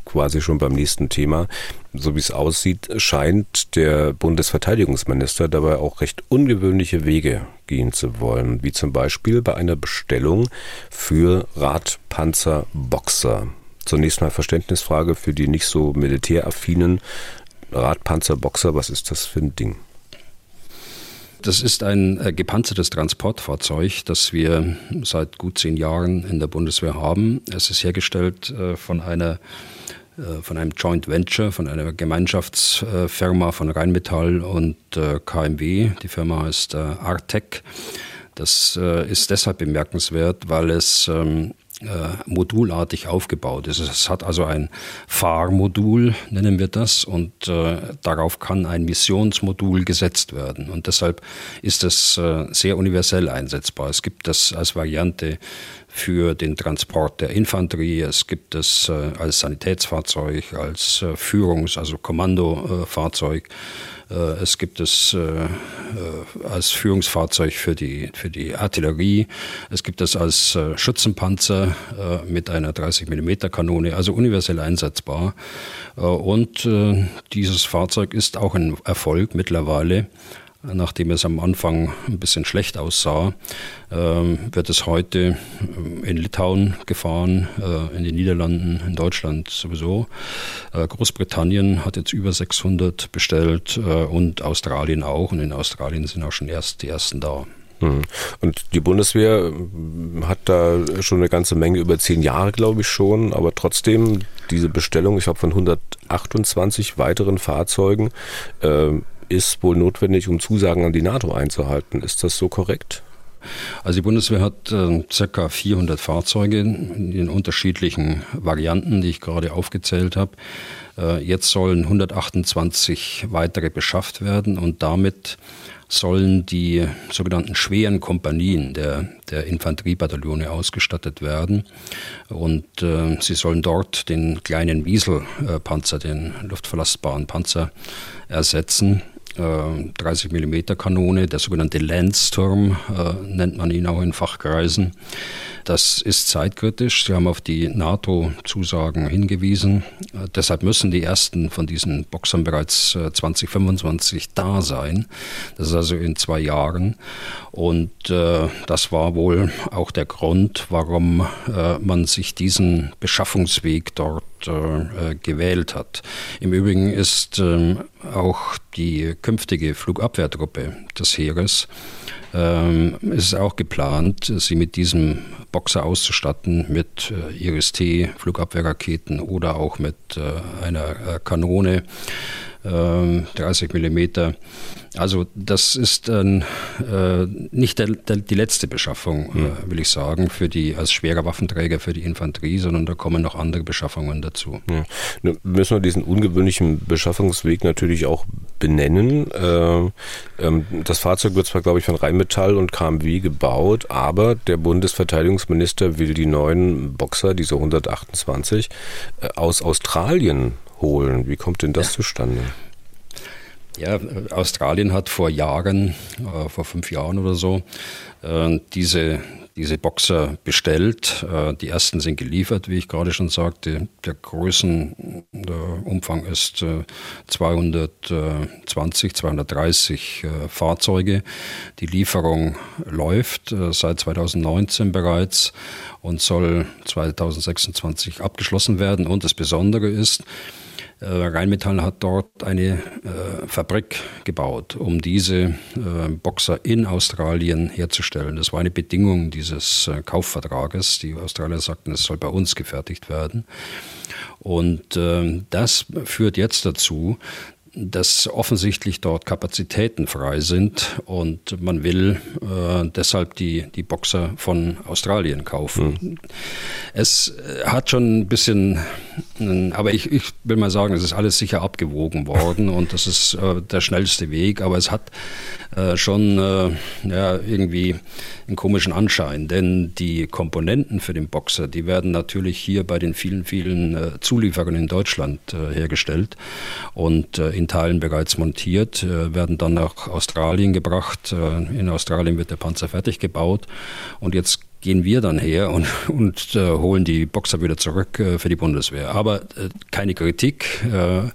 quasi schon beim nächsten Thema. So wie es aussieht, scheint der Bundesverteidigungsminister dabei auch recht ungewöhnliche Wege gehen zu wollen, wie zum Beispiel bei einer Bestellung für Radpanzerboxer. Zunächst mal Verständnisfrage für die nicht so militäraffinen Radpanzerboxer. Was ist das für ein Ding? Das ist ein äh, gepanzertes Transportfahrzeug, das wir seit gut zehn Jahren in der Bundeswehr haben. Es ist hergestellt äh, von einer von einem Joint Venture, von einer Gemeinschaftsfirma von Rheinmetall und äh, KMW. Die Firma heißt äh, Artec. Das ist deshalb bemerkenswert, weil es ähm, modulartig aufgebaut ist. Es hat also ein Fahrmodul, nennen wir das, und äh, darauf kann ein Missionsmodul gesetzt werden. Und deshalb ist es äh, sehr universell einsetzbar. Es gibt das als Variante für den Transport der Infanterie. Es gibt es äh, als Sanitätsfahrzeug, als äh, Führungs-, also Kommandofahrzeug. Äh, es gibt es als Führungsfahrzeug für die, für die Artillerie. Es gibt es als Schützenpanzer mit einer 30 mm Kanone, also universell einsetzbar. Und dieses Fahrzeug ist auch ein Erfolg mittlerweile Nachdem es am Anfang ein bisschen schlecht aussah, ähm, wird es heute ähm, in Litauen gefahren, äh, in den Niederlanden, in Deutschland sowieso. Äh, Großbritannien hat jetzt über 600 bestellt äh, und Australien auch. Und in Australien sind auch schon erst die ersten da. Hm. Und die Bundeswehr hat da schon eine ganze Menge, über zehn Jahre glaube ich schon, aber trotzdem diese Bestellung, ich glaube von 128 weiteren Fahrzeugen, ist wohl notwendig, um Zusagen an die NATO einzuhalten. Ist das so korrekt? Also die Bundeswehr hat äh, ca. 400 Fahrzeuge in den unterschiedlichen Varianten, die ich gerade aufgezählt habe. Äh, jetzt sollen 128 weitere beschafft werden und damit sollen die sogenannten schweren Kompanien der, der Infanteriebataillone ausgestattet werden. Und äh, sie sollen dort den kleinen Wieselpanzer, den luftverlastbaren Panzer, ersetzen. 30 äh, mm Kanone, der sogenannte Landsturm äh, nennt man ihn auch in Fachkreisen. Das ist zeitkritisch. Sie haben auf die NATO-Zusagen hingewiesen. Äh, deshalb müssen die ersten von diesen Boxern bereits 2025 da sein. Das ist also in zwei Jahren. Und das war wohl auch der Grund, warum man sich diesen Beschaffungsweg dort äh, gewählt hat. Im Übrigen ist ähm, auch die künftige Flugabwehrtruppe des Heeres ähm, ist auch geplant, sie mit diesem Boxer auszustatten, mit äh, Iris-T-Flugabwehrraketen oder auch mit äh, einer äh, Kanone. 30 ähm, Millimeter. Also das ist äh, nicht der, der, die letzte Beschaffung, mhm. äh, will ich sagen, für die als schwerer Waffenträger für die Infanterie, sondern da kommen noch andere Beschaffungen dazu. Ja. Nun müssen wir diesen ungewöhnlichen Beschaffungsweg natürlich auch benennen. Äh, ähm, das Fahrzeug wird zwar, glaube ich, von Rheinmetall und KMW gebaut, aber der Bundesverteidigungsminister will die neuen Boxer, diese 128, äh, aus Australien holen. Wie kommt denn das ja. zustande? Ja, Australien hat vor Jahren, äh, vor fünf Jahren oder so, äh, diese, diese Boxer bestellt. Äh, die ersten sind geliefert, wie ich gerade schon sagte. Der Größenumfang ist 220, 230 Fahrzeuge. Die Lieferung läuft seit 2019 bereits und soll 2026 abgeschlossen werden. Und das Besondere ist, äh, Rheinmetall hat dort eine äh, Fabrik gebaut, um diese äh, Boxer in Australien herzustellen. Das war eine Bedingung dieses äh, Kaufvertrages. Die Australier sagten, es soll bei uns gefertigt werden. Und äh, das führt jetzt dazu, dass offensichtlich dort Kapazitäten frei sind und man will äh, deshalb die, die Boxer von Australien kaufen. Mhm. Es äh, hat schon ein bisschen, aber ich, ich will mal sagen, es ist alles sicher abgewogen worden und das ist äh, der schnellste Weg, aber es hat äh, schon äh, ja, irgendwie einen komischen Anschein, denn die Komponenten für den Boxer, die werden natürlich hier bei den vielen, vielen äh, Zulieferern in Deutschland hergestellt und in Teilen bereits montiert, werden dann nach Australien gebracht. In Australien wird der Panzer fertig gebaut und jetzt gehen wir dann her und, und äh, holen die Boxer wieder zurück äh, für die Bundeswehr. Aber äh, keine Kritik. Äh,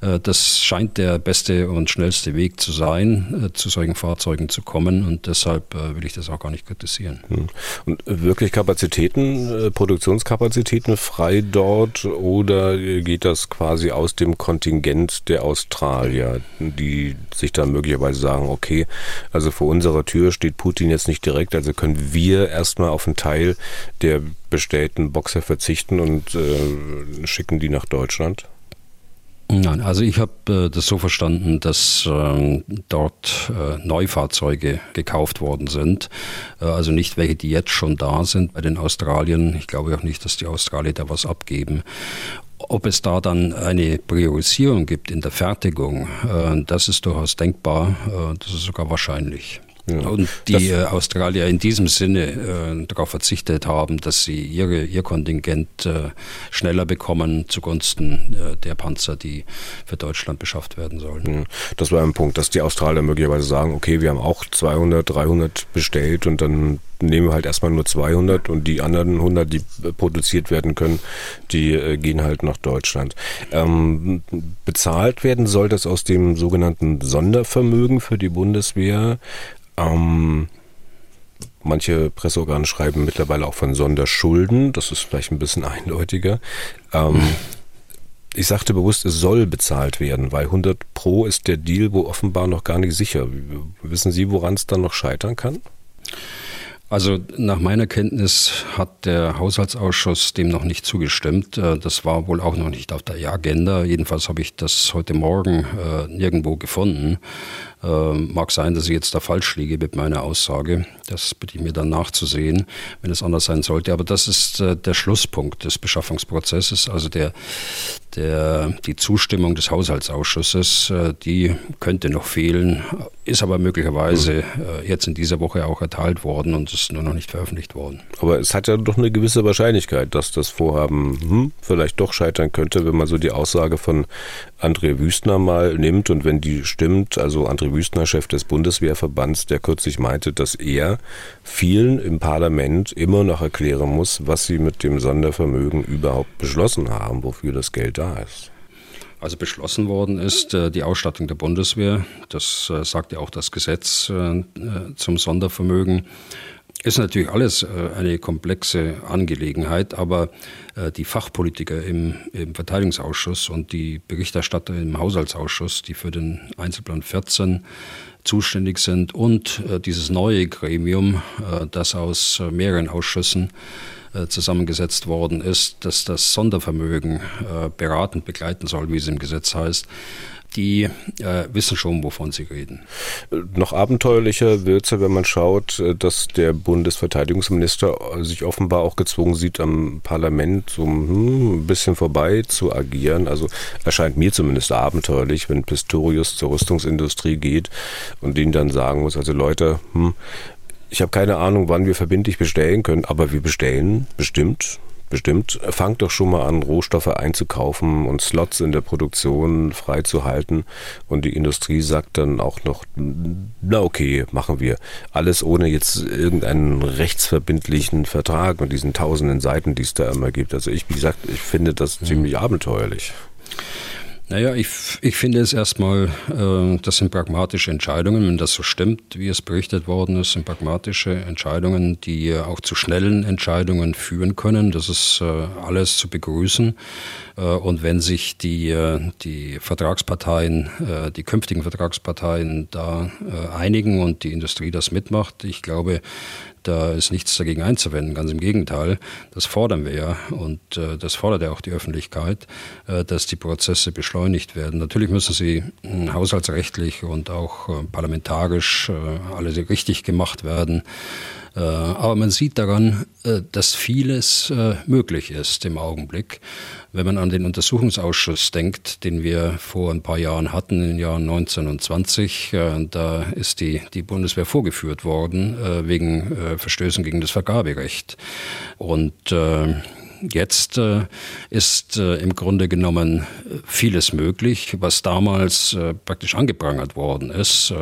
äh, das scheint der beste und schnellste Weg zu sein, äh, zu solchen Fahrzeugen zu kommen. Und deshalb will ich das auch gar nicht kritisieren. Hm. Und wirklich Kapazitäten, Produktionskapazitäten frei dort oder geht das quasi aus dem Kontingent der Australier, die sich dann möglicherweise sagen, okay, also vor unserer Tür steht Putin jetzt nicht direkt, also können wir erstmal erstmal auf einen Teil der bestellten Boxer verzichten und äh, schicken die nach Deutschland? Nein, also ich habe äh, das so verstanden, dass ähm, dort äh, Neufahrzeuge gekauft worden sind. Äh, also nicht welche, die jetzt schon da sind bei den Australien. Ich glaube auch nicht, dass die Australier da was abgeben. Ob es da dann eine Priorisierung gibt in der Fertigung, äh, das ist durchaus denkbar. Äh, das ist sogar wahrscheinlich. Ja. Und die äh, Australier in diesem Sinne äh, darauf verzichtet haben, dass sie ihre, ihr Kontingent äh, schneller bekommen zugunsten äh, der Panzer, die für Deutschland beschafft werden sollen. Ja. Das war ein Punkt, dass die Australier möglicherweise sagen, okay, wir haben auch 200, 300 bestellt und dann nehmen wir halt erstmal nur 200 und die anderen 100, die produziert werden können, die äh, gehen halt nach Deutschland. Ähm, bezahlt werden soll das aus dem sogenannten Sondervermögen für die Bundeswehr. Ähm, manche Presseorgane schreiben mittlerweile auch von Sonderschulden. Das ist vielleicht ein bisschen eindeutiger. Ähm, ich sagte bewusst, es soll bezahlt werden, weil 100 Pro ist der Deal, wo offenbar noch gar nicht sicher. Wissen Sie, woran es dann noch scheitern kann? Also nach meiner Kenntnis hat der Haushaltsausschuss dem noch nicht zugestimmt. Äh, das war wohl auch noch nicht auf der Agenda. Jedenfalls habe ich das heute Morgen äh, nirgendwo gefunden. Ähm, mag sein, dass ich jetzt da falsch liege mit meiner Aussage. Das bitte ich mir dann nachzusehen, wenn es anders sein sollte. Aber das ist äh, der Schlusspunkt des Beschaffungsprozesses, also der, der, die Zustimmung des Haushaltsausschusses, äh, die könnte noch fehlen, ist aber möglicherweise äh, jetzt in dieser Woche auch erteilt worden und ist nur noch nicht veröffentlicht worden. Aber es hat ja doch eine gewisse Wahrscheinlichkeit, dass das Vorhaben hm, vielleicht doch scheitern könnte, wenn man so die Aussage von André Wüstner mal nimmt und wenn die stimmt, also André Wüstner, Chef des Bundeswehrverbands, der kürzlich meinte, dass er vielen im Parlament immer noch erklären muss, was sie mit dem Sondervermögen überhaupt beschlossen haben, wofür das Geld da ist. Also beschlossen worden ist äh, die Ausstattung der Bundeswehr. Das äh, sagt ja auch das Gesetz äh, zum Sondervermögen. Ist natürlich alles äh, eine komplexe Angelegenheit, aber äh, die Fachpolitiker im, im, Verteidigungsausschuss und die Berichterstatter im Haushaltsausschuss, die für den Einzelplan 14 zuständig sind und äh, dieses neue Gremium, das aus mehreren Ausschüssen zusammengesetzt worden ist, dass das Sondervermögen beratend begleiten soll, wie es im Gesetz heißt, die äh, wissen schon, wovon sie reden. Noch abenteuerlicher wird es wenn man schaut, äh, dass der Bundesverteidigungsminister sich offenbar auch gezwungen sieht, am Parlament so hm, ein bisschen vorbei zu agieren. Also erscheint mir zumindest abenteuerlich, wenn Pistorius zur Rüstungsindustrie geht und ihnen dann sagen muss, also Leute, hm, ich habe keine Ahnung, wann wir verbindlich bestellen können, aber wir bestellen bestimmt bestimmt. Fangt doch schon mal an, Rohstoffe einzukaufen und Slots in der Produktion freizuhalten. Und die Industrie sagt dann auch noch, na okay, machen wir. Alles ohne jetzt irgendeinen rechtsverbindlichen Vertrag mit diesen tausenden Seiten, die es da immer gibt. Also ich, wie gesagt, ich finde das mhm. ziemlich abenteuerlich. Naja, ich, ich finde es erstmal, äh, das sind pragmatische Entscheidungen. Wenn das so stimmt, wie es berichtet worden ist, sind pragmatische Entscheidungen, die auch zu schnellen Entscheidungen führen können. Das ist äh, alles zu begrüßen. Äh, und wenn sich die, äh, die Vertragsparteien, äh, die künftigen Vertragsparteien da äh, einigen und die Industrie das mitmacht, ich glaube, da ist nichts dagegen einzuwenden, ganz im Gegenteil. Das fordern wir ja und äh, das fordert ja auch die Öffentlichkeit, äh, dass die Prozesse beschleunigt werden. Natürlich müssen sie äh, haushaltsrechtlich und auch äh, parlamentarisch äh, alle richtig gemacht werden. Äh, aber man sieht daran, äh, dass vieles äh, möglich ist im Augenblick. Wenn man an den Untersuchungsausschuss denkt, den wir vor ein paar Jahren hatten, in den Jahren 19 und 20, da ist die, die Bundeswehr vorgeführt worden wegen Verstößen gegen das Vergaberecht. Und Jetzt ist im Grunde genommen vieles möglich, was damals praktisch angeprangert worden ist.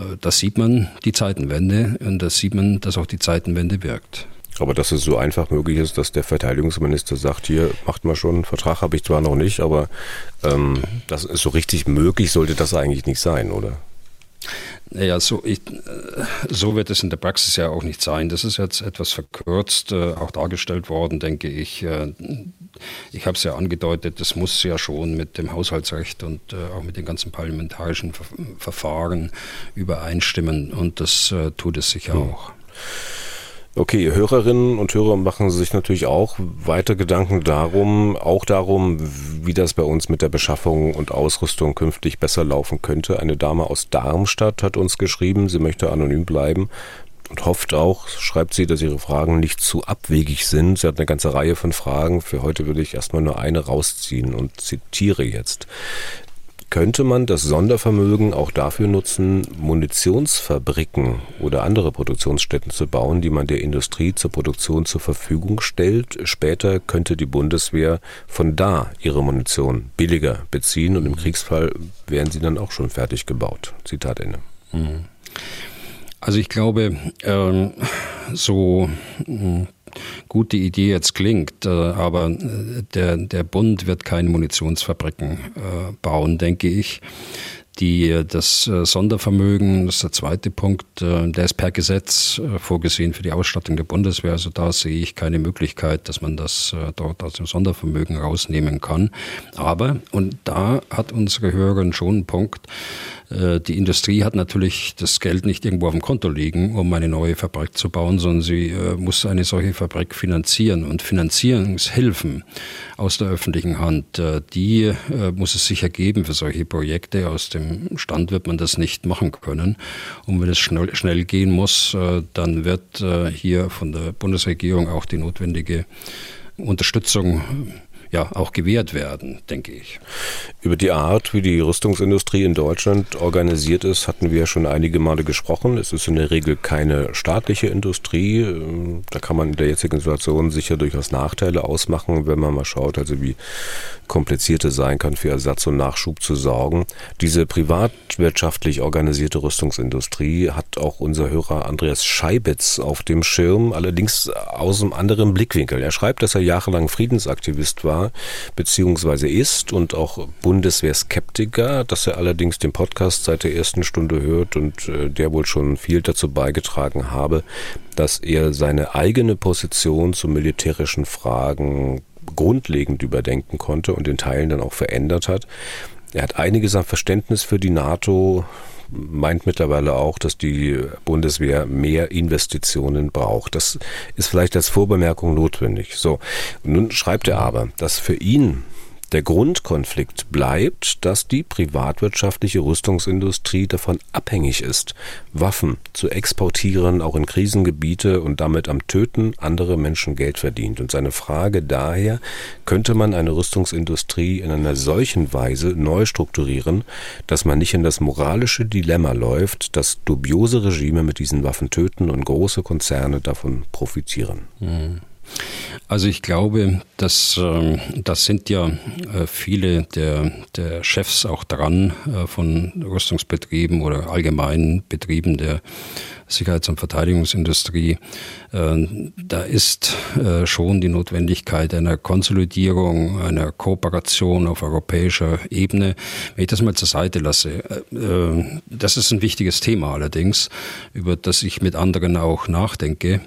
Äh, das sieht man die Zeitenwende und das sieht man, dass auch die Zeitenwende wirkt. Aber dass es so einfach möglich ist, dass der Verteidigungsminister sagt, hier macht mal schon einen Vertrag, habe ich zwar noch nicht, aber ähm, das ist so richtig möglich, sollte das eigentlich nicht sein, oder? Naja, so, ich, so wird es in der Praxis ja auch nicht sein. Das ist jetzt etwas verkürzt äh, auch dargestellt worden, denke ich. Äh, ich habe es ja angedeutet, das muss ja schon mit dem Haushaltsrecht und äh, auch mit den ganzen parlamentarischen Ver Verfahren übereinstimmen und das äh, tut es sicher hm. auch. Okay, Hörerinnen und Hörer machen sich natürlich auch weiter Gedanken darum, auch darum, wie das bei uns mit der Beschaffung und Ausrüstung künftig besser laufen könnte. Eine Dame aus Darmstadt hat uns geschrieben, sie möchte anonym bleiben und hofft auch, schreibt sie, dass ihre Fragen nicht zu abwegig sind. Sie hat eine ganze Reihe von Fragen. Für heute würde ich erstmal nur eine rausziehen und zitiere jetzt. Könnte man das Sondervermögen auch dafür nutzen, Munitionsfabriken oder andere Produktionsstätten zu bauen, die man der Industrie zur Produktion zur Verfügung stellt? Später könnte die Bundeswehr von da ihre Munition billiger beziehen und im Kriegsfall wären sie dann auch schon fertig gebaut. Zitat Ende. Mhm. Also ich glaube, ähm, so hm, gut die Idee jetzt klingt, äh, aber äh, der, der Bund wird keine Munitionsfabriken äh, bauen, denke ich. Die, das Sondervermögen, das ist der zweite Punkt, der ist per Gesetz vorgesehen für die Ausstattung der Bundeswehr. Also da sehe ich keine Möglichkeit, dass man das dort aus dem Sondervermögen rausnehmen kann. Aber, und da hat unsere Hörerin schon einen Punkt, die Industrie hat natürlich das Geld nicht irgendwo auf dem Konto liegen, um eine neue Fabrik zu bauen, sondern sie äh, muss eine solche Fabrik finanzieren. Und Finanzierungshilfen aus der öffentlichen Hand, äh, die muss es sicher geben für solche Projekte. Aus dem Stand wird man das nicht machen können. Und wenn es schnell, schnell gehen muss, dann wird hier von der Bundesregierung auch die notwendige Unterstützung ja auch gewährt werden, denke ich. Über die Art, wie die Rüstungsindustrie in Deutschland organisiert ist, hatten wir schon einige Male gesprochen. Es ist in der Regel keine staatliche Industrie. Da kann man in der jetzigen Situation sicher durchaus Nachteile ausmachen, wenn man mal schaut, also wie kompliziert es sein kann, für Ersatz und Nachschub zu sorgen. Diese privatwirtschaftlich organisierte Rüstungsindustrie hat auch unser Hörer Andreas Scheibitz auf dem Schirm, allerdings aus einem anderen Blickwinkel. Er schreibt, dass er jahrelang Friedensaktivist war war bzw. ist und auch Bundeswehrskeptiker, dass er allerdings den Podcast seit der ersten Stunde hört und äh, der wohl schon viel dazu beigetragen habe, dass er seine eigene Position zu militärischen Fragen grundlegend überdenken konnte und in Teilen dann auch verändert hat. Er hat einiges an Verständnis für die NATO, meint mittlerweile auch, dass die Bundeswehr mehr Investitionen braucht. Das ist vielleicht als Vorbemerkung notwendig. So, nun schreibt er aber, dass für ihn der Grundkonflikt bleibt, dass die privatwirtschaftliche Rüstungsindustrie davon abhängig ist, Waffen zu exportieren, auch in Krisengebiete und damit am Töten anderer Menschen Geld verdient. Und seine Frage daher, könnte man eine Rüstungsindustrie in einer solchen Weise neu strukturieren, dass man nicht in das moralische Dilemma läuft, dass dubiose Regime mit diesen Waffen töten und große Konzerne davon profitieren. Mhm. Also ich glaube, dass ähm, das sind ja äh, viele der, der Chefs auch dran äh, von Rüstungsbetrieben oder allgemeinen Betrieben der Sicherheits- und Verteidigungsindustrie. Äh, da ist schon die Notwendigkeit einer Konsolidierung, einer Kooperation auf europäischer Ebene. Wenn ich das mal zur Seite lasse, das ist ein wichtiges Thema allerdings, über das ich mit anderen auch nachdenke.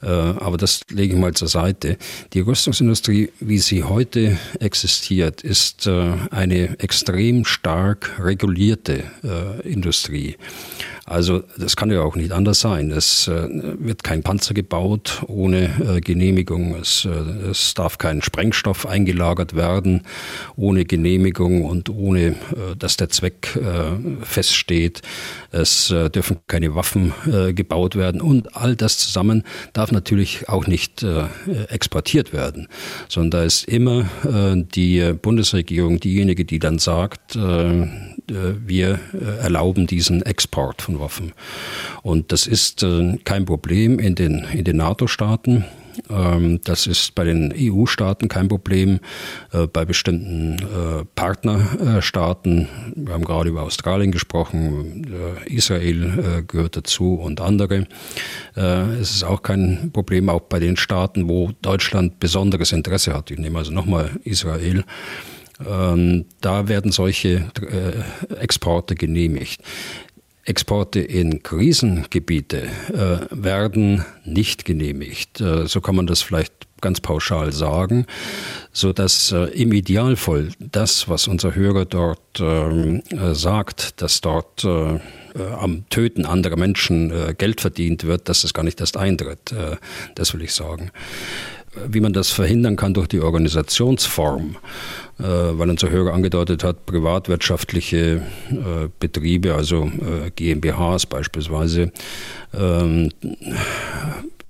Aber das lege ich mal zur Seite. Die Rüstungsindustrie, wie sie heute existiert, ist äh, eine extrem stark regulierte äh, Industrie. Also das kann ja auch nicht anders sein. Es äh, wird kein Panzer gebaut ohne äh, Genehmigung. Es, äh, es, darf kein Sprengstoff eingelagert werden ohne Genehmigung und ohne, äh, dass der Zweck äh, feststeht. Es äh, dürfen keine Waffen gebaut werden und all das zusammen darf natürlich auch nicht exportiert werden, sondern da ist immer die Bundesregierung diejenige, die dann sagt, wir erlauben diesen Export von Waffen. Und das ist äh, kein Problem in den, in den NATO-Staaten. Ähm, das ist bei den EU-Staaten kein Problem. Äh, bei bestimmten äh, Partnerstaaten, wir haben gerade über Australien gesprochen, Israel gehört dazu und andere. Es ist auch kein Problem, auch bei den Staaten, wo Deutschland besonderes Interesse hat. Ich nehme also nochmal Israel. Ähm, da werden solche Exporte genehmigt. Exporte in Krisengebiete äh, werden nicht genehmigt. Äh, so kann man das vielleicht ganz pauschal sagen, so dass äh, im Idealfall das, was unser Hörer dort ähm, äh, sagt, dass dort äh, äh, am Töten anderer Menschen Geld verdient wird, dass das gar nicht erst eintritt. Das will ich sagen. Wie man das verhindern kann durch die Organisationsform, weil unser Hörer angedeutet hat, privatwirtschaftliche äh, Betriebe, also äh, GmbHs beispielsweise, ähm,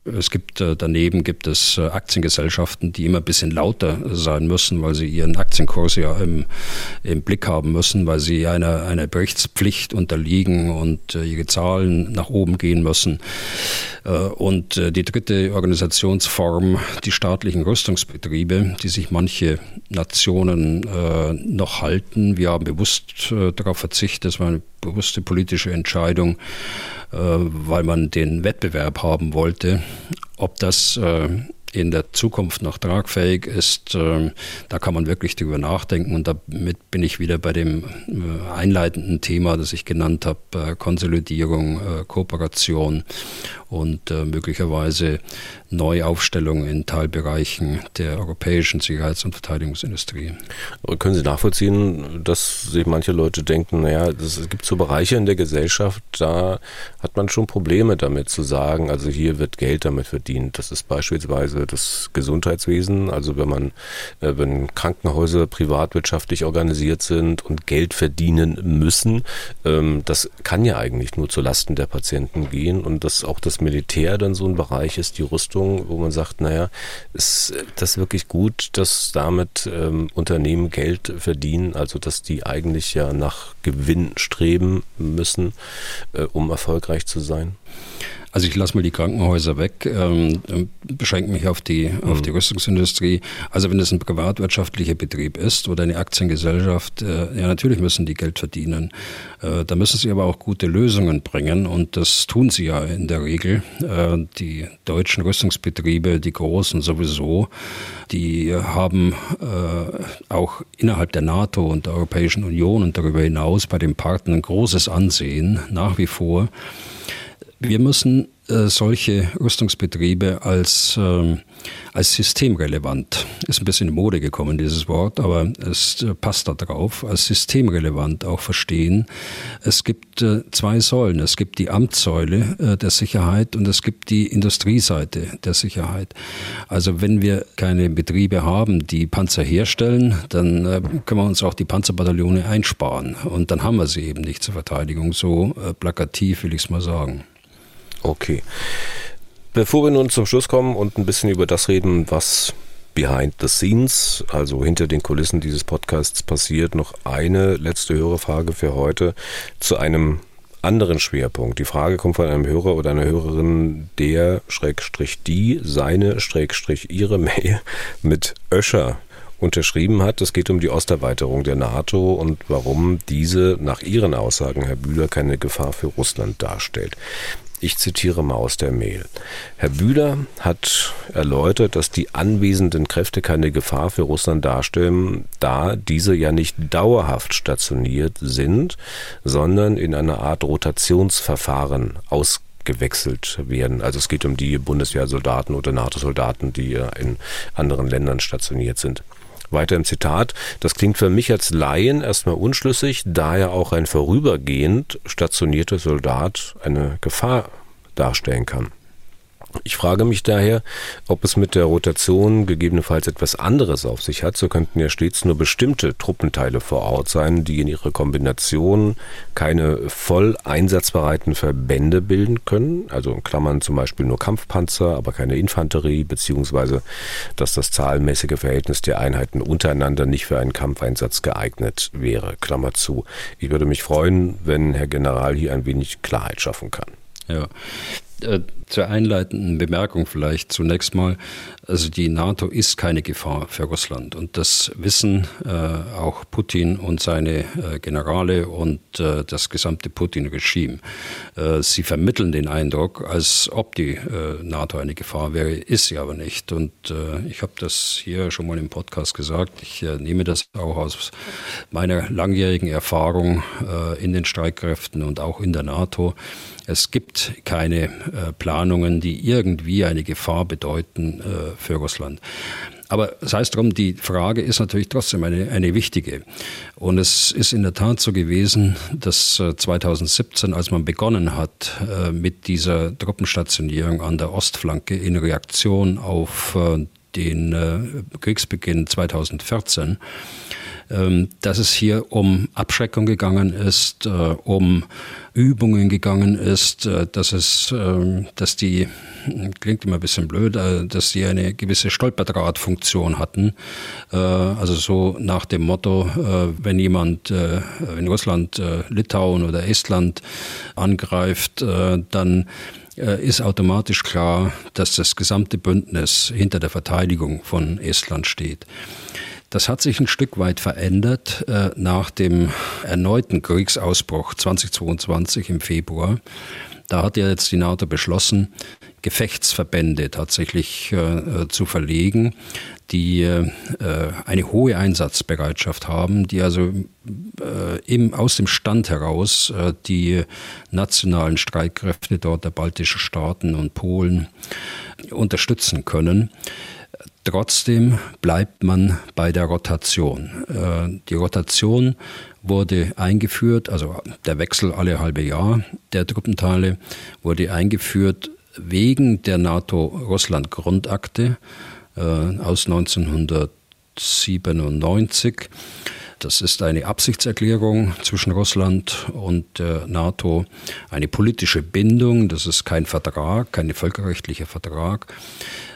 es gibt äh, daneben gibt es äh, Aktiengesellschaften, die immer ein bisschen lauter sein müssen, weil sie ihren Aktienkurs ja im, im Blick haben müssen, weil sie einer, einer Berichtspflicht unterliegen und äh, ihre Zahlen nach oben gehen müssen. Und die dritte Organisationsform, die staatlichen Rüstungsbetriebe, die sich manche Nationen noch halten. Wir haben bewusst darauf verzichtet, das war eine bewusste politische Entscheidung, weil man den Wettbewerb haben wollte. Ob das äh, in der Zukunft noch tragfähig ist, äh, da kann man wirklich drüber nachdenken. Und damit bin ich wieder bei dem einleitenden Thema, das ich genannt habe, Konsolidierung, Kooperation und möglicherweise Neuaufstellung in Teilbereichen der europäischen Sicherheits- und Verteidigungsindustrie. können Sie nachvollziehen, dass sich manche Leute denken, naja, es gibt so Bereiche in der Gesellschaft, da hat man schon Probleme damit zu sagen, also hier wird Geld damit verdient. Das ist beispielsweise das Gesundheitswesen, also wenn man, äh, wenn Krankenhäuser privatwirtschaftlich organisiert sind und Geld verdienen müssen, ähm, das kann ja eigentlich nur zu Lasten der Patienten gehen und dass auch das Militär dann so ein Bereich ist, die Rüstung Richtung, wo man sagt, naja, ist das wirklich gut, dass damit ähm, Unternehmen Geld verdienen, also dass die eigentlich ja nach Gewinn streben müssen, äh, um erfolgreich zu sein? Also ich lasse mal die Krankenhäuser weg, ähm, beschränke mich auf die, mhm. auf die Rüstungsindustrie. Also wenn es ein privatwirtschaftlicher Betrieb ist oder eine Aktiengesellschaft, äh, ja natürlich müssen die Geld verdienen. Äh, da müssen sie aber auch gute Lösungen bringen und das tun sie ja in der Regel. Äh, die deutschen Rüstungsbetriebe, die großen sowieso, die haben äh, auch innerhalb der NATO und der Europäischen Union und darüber hinaus bei den Partnern großes Ansehen nach wie vor. Wir müssen äh, solche Rüstungsbetriebe als, äh, als systemrelevant, ist ein bisschen in Mode gekommen, dieses Wort, aber es äh, passt da drauf, als systemrelevant auch verstehen. Es gibt äh, zwei Säulen. Es gibt die Amtssäule äh, der Sicherheit und es gibt die Industrieseite der Sicherheit. Also wenn wir keine Betriebe haben, die Panzer herstellen, dann äh, können wir uns auch die Panzerbataillone einsparen. Und dann haben wir sie eben nicht zur Verteidigung. So plakativ will ich es mal sagen. Okay. Bevor wir nun zum Schluss kommen und ein bisschen über das reden, was behind the scenes, also hinter den Kulissen dieses Podcasts passiert, noch eine letzte Hörerfrage für heute zu einem anderen Schwerpunkt. Die Frage kommt von einem Hörer oder einer Hörerin, der Schrägstrich die seine Schrägstrich ihre Mail mit Öscher unterschrieben hat. Es geht um die Osterweiterung der NATO und warum diese nach Ihren Aussagen, Herr Bühler, keine Gefahr für Russland darstellt. Ich zitiere mal aus der Mail. Herr Bühler hat erläutert, dass die anwesenden Kräfte keine Gefahr für Russland darstellen, da diese ja nicht dauerhaft stationiert sind, sondern in einer Art Rotationsverfahren ausgewechselt werden. Also es geht um die Bundeswehrsoldaten oder NATO-Soldaten, die in anderen Ländern stationiert sind. Weiter im Zitat, das klingt für mich als Laien erstmal unschlüssig, da ja auch ein vorübergehend stationierter Soldat eine Gefahr darstellen kann. Ich frage mich daher, ob es mit der Rotation gegebenenfalls etwas anderes auf sich hat. So könnten ja stets nur bestimmte Truppenteile vor Ort sein, die in ihrer Kombination keine voll einsatzbereiten Verbände bilden können. Also in Klammern zum Beispiel nur Kampfpanzer, aber keine Infanterie, beziehungsweise dass das zahlenmäßige Verhältnis der Einheiten untereinander nicht für einen Kampfeinsatz geeignet wäre. Klammer zu. Ich würde mich freuen, wenn Herr General hier ein wenig Klarheit schaffen kann. Ja. Äh, zur einleitenden Bemerkung vielleicht zunächst mal. Also die NATO ist keine Gefahr für Russland und das wissen äh, auch Putin und seine äh, Generale und äh, das gesamte Putin-Regime. Äh, sie vermitteln den Eindruck, als ob die äh, NATO eine Gefahr wäre, ist sie aber nicht. Und ich habe das hier schon mal im Podcast gesagt. Ich nehme das auch aus meiner langjährigen Erfahrung in den Streitkräften und auch in der NATO. Es gibt keine äh, Planungen, die irgendwie eine Gefahr bedeuten äh, für Russland. Aber sei es drum, die Frage ist natürlich trotzdem eine, eine wichtige. Und es ist in der Tat so gewesen, dass 2017, als man begonnen hat mit dieser Truppenstationierung an der Ostflanke in Reaktion auf den Kriegsbeginn 2014, ähm, dass es hier um Abschreckung gegangen ist, äh, um Übungen gegangen ist, äh, dass es, ähm, dass die, klingt immer ein bisschen blöd, äh, dass die eine gewisse Stolperdrahtfunktion hatten. Also so nach dem Motto, wenn jemand in Russland, Litauen oder Estland angreift, dann ist automatisch klar, dass das gesamte Bündnis hinter der Verteidigung von Estland steht. Das hat sich ein Stück weit verändert äh, nach dem erneuten Kriegsausbruch 2022 im Februar. Da hat ja jetzt die NATO beschlossen, Gefechtsverbände tatsächlich äh, zu verlegen, die äh, eine hohe Einsatzbereitschaft haben, die also äh, im, aus dem Stand heraus äh, die nationalen Streitkräfte dort der baltischen Staaten und Polen unterstützen können. Trotzdem bleibt man bei der Rotation. Äh, die Rotation wurde eingeführt, also der Wechsel alle halbe Jahr der Truppenteile wurde eingeführt wegen der NATO-Russland-Grundakte äh, aus 1997. Das ist eine Absichtserklärung zwischen Russland und der NATO, eine politische Bindung. Das ist kein Vertrag, kein völkerrechtlicher Vertrag.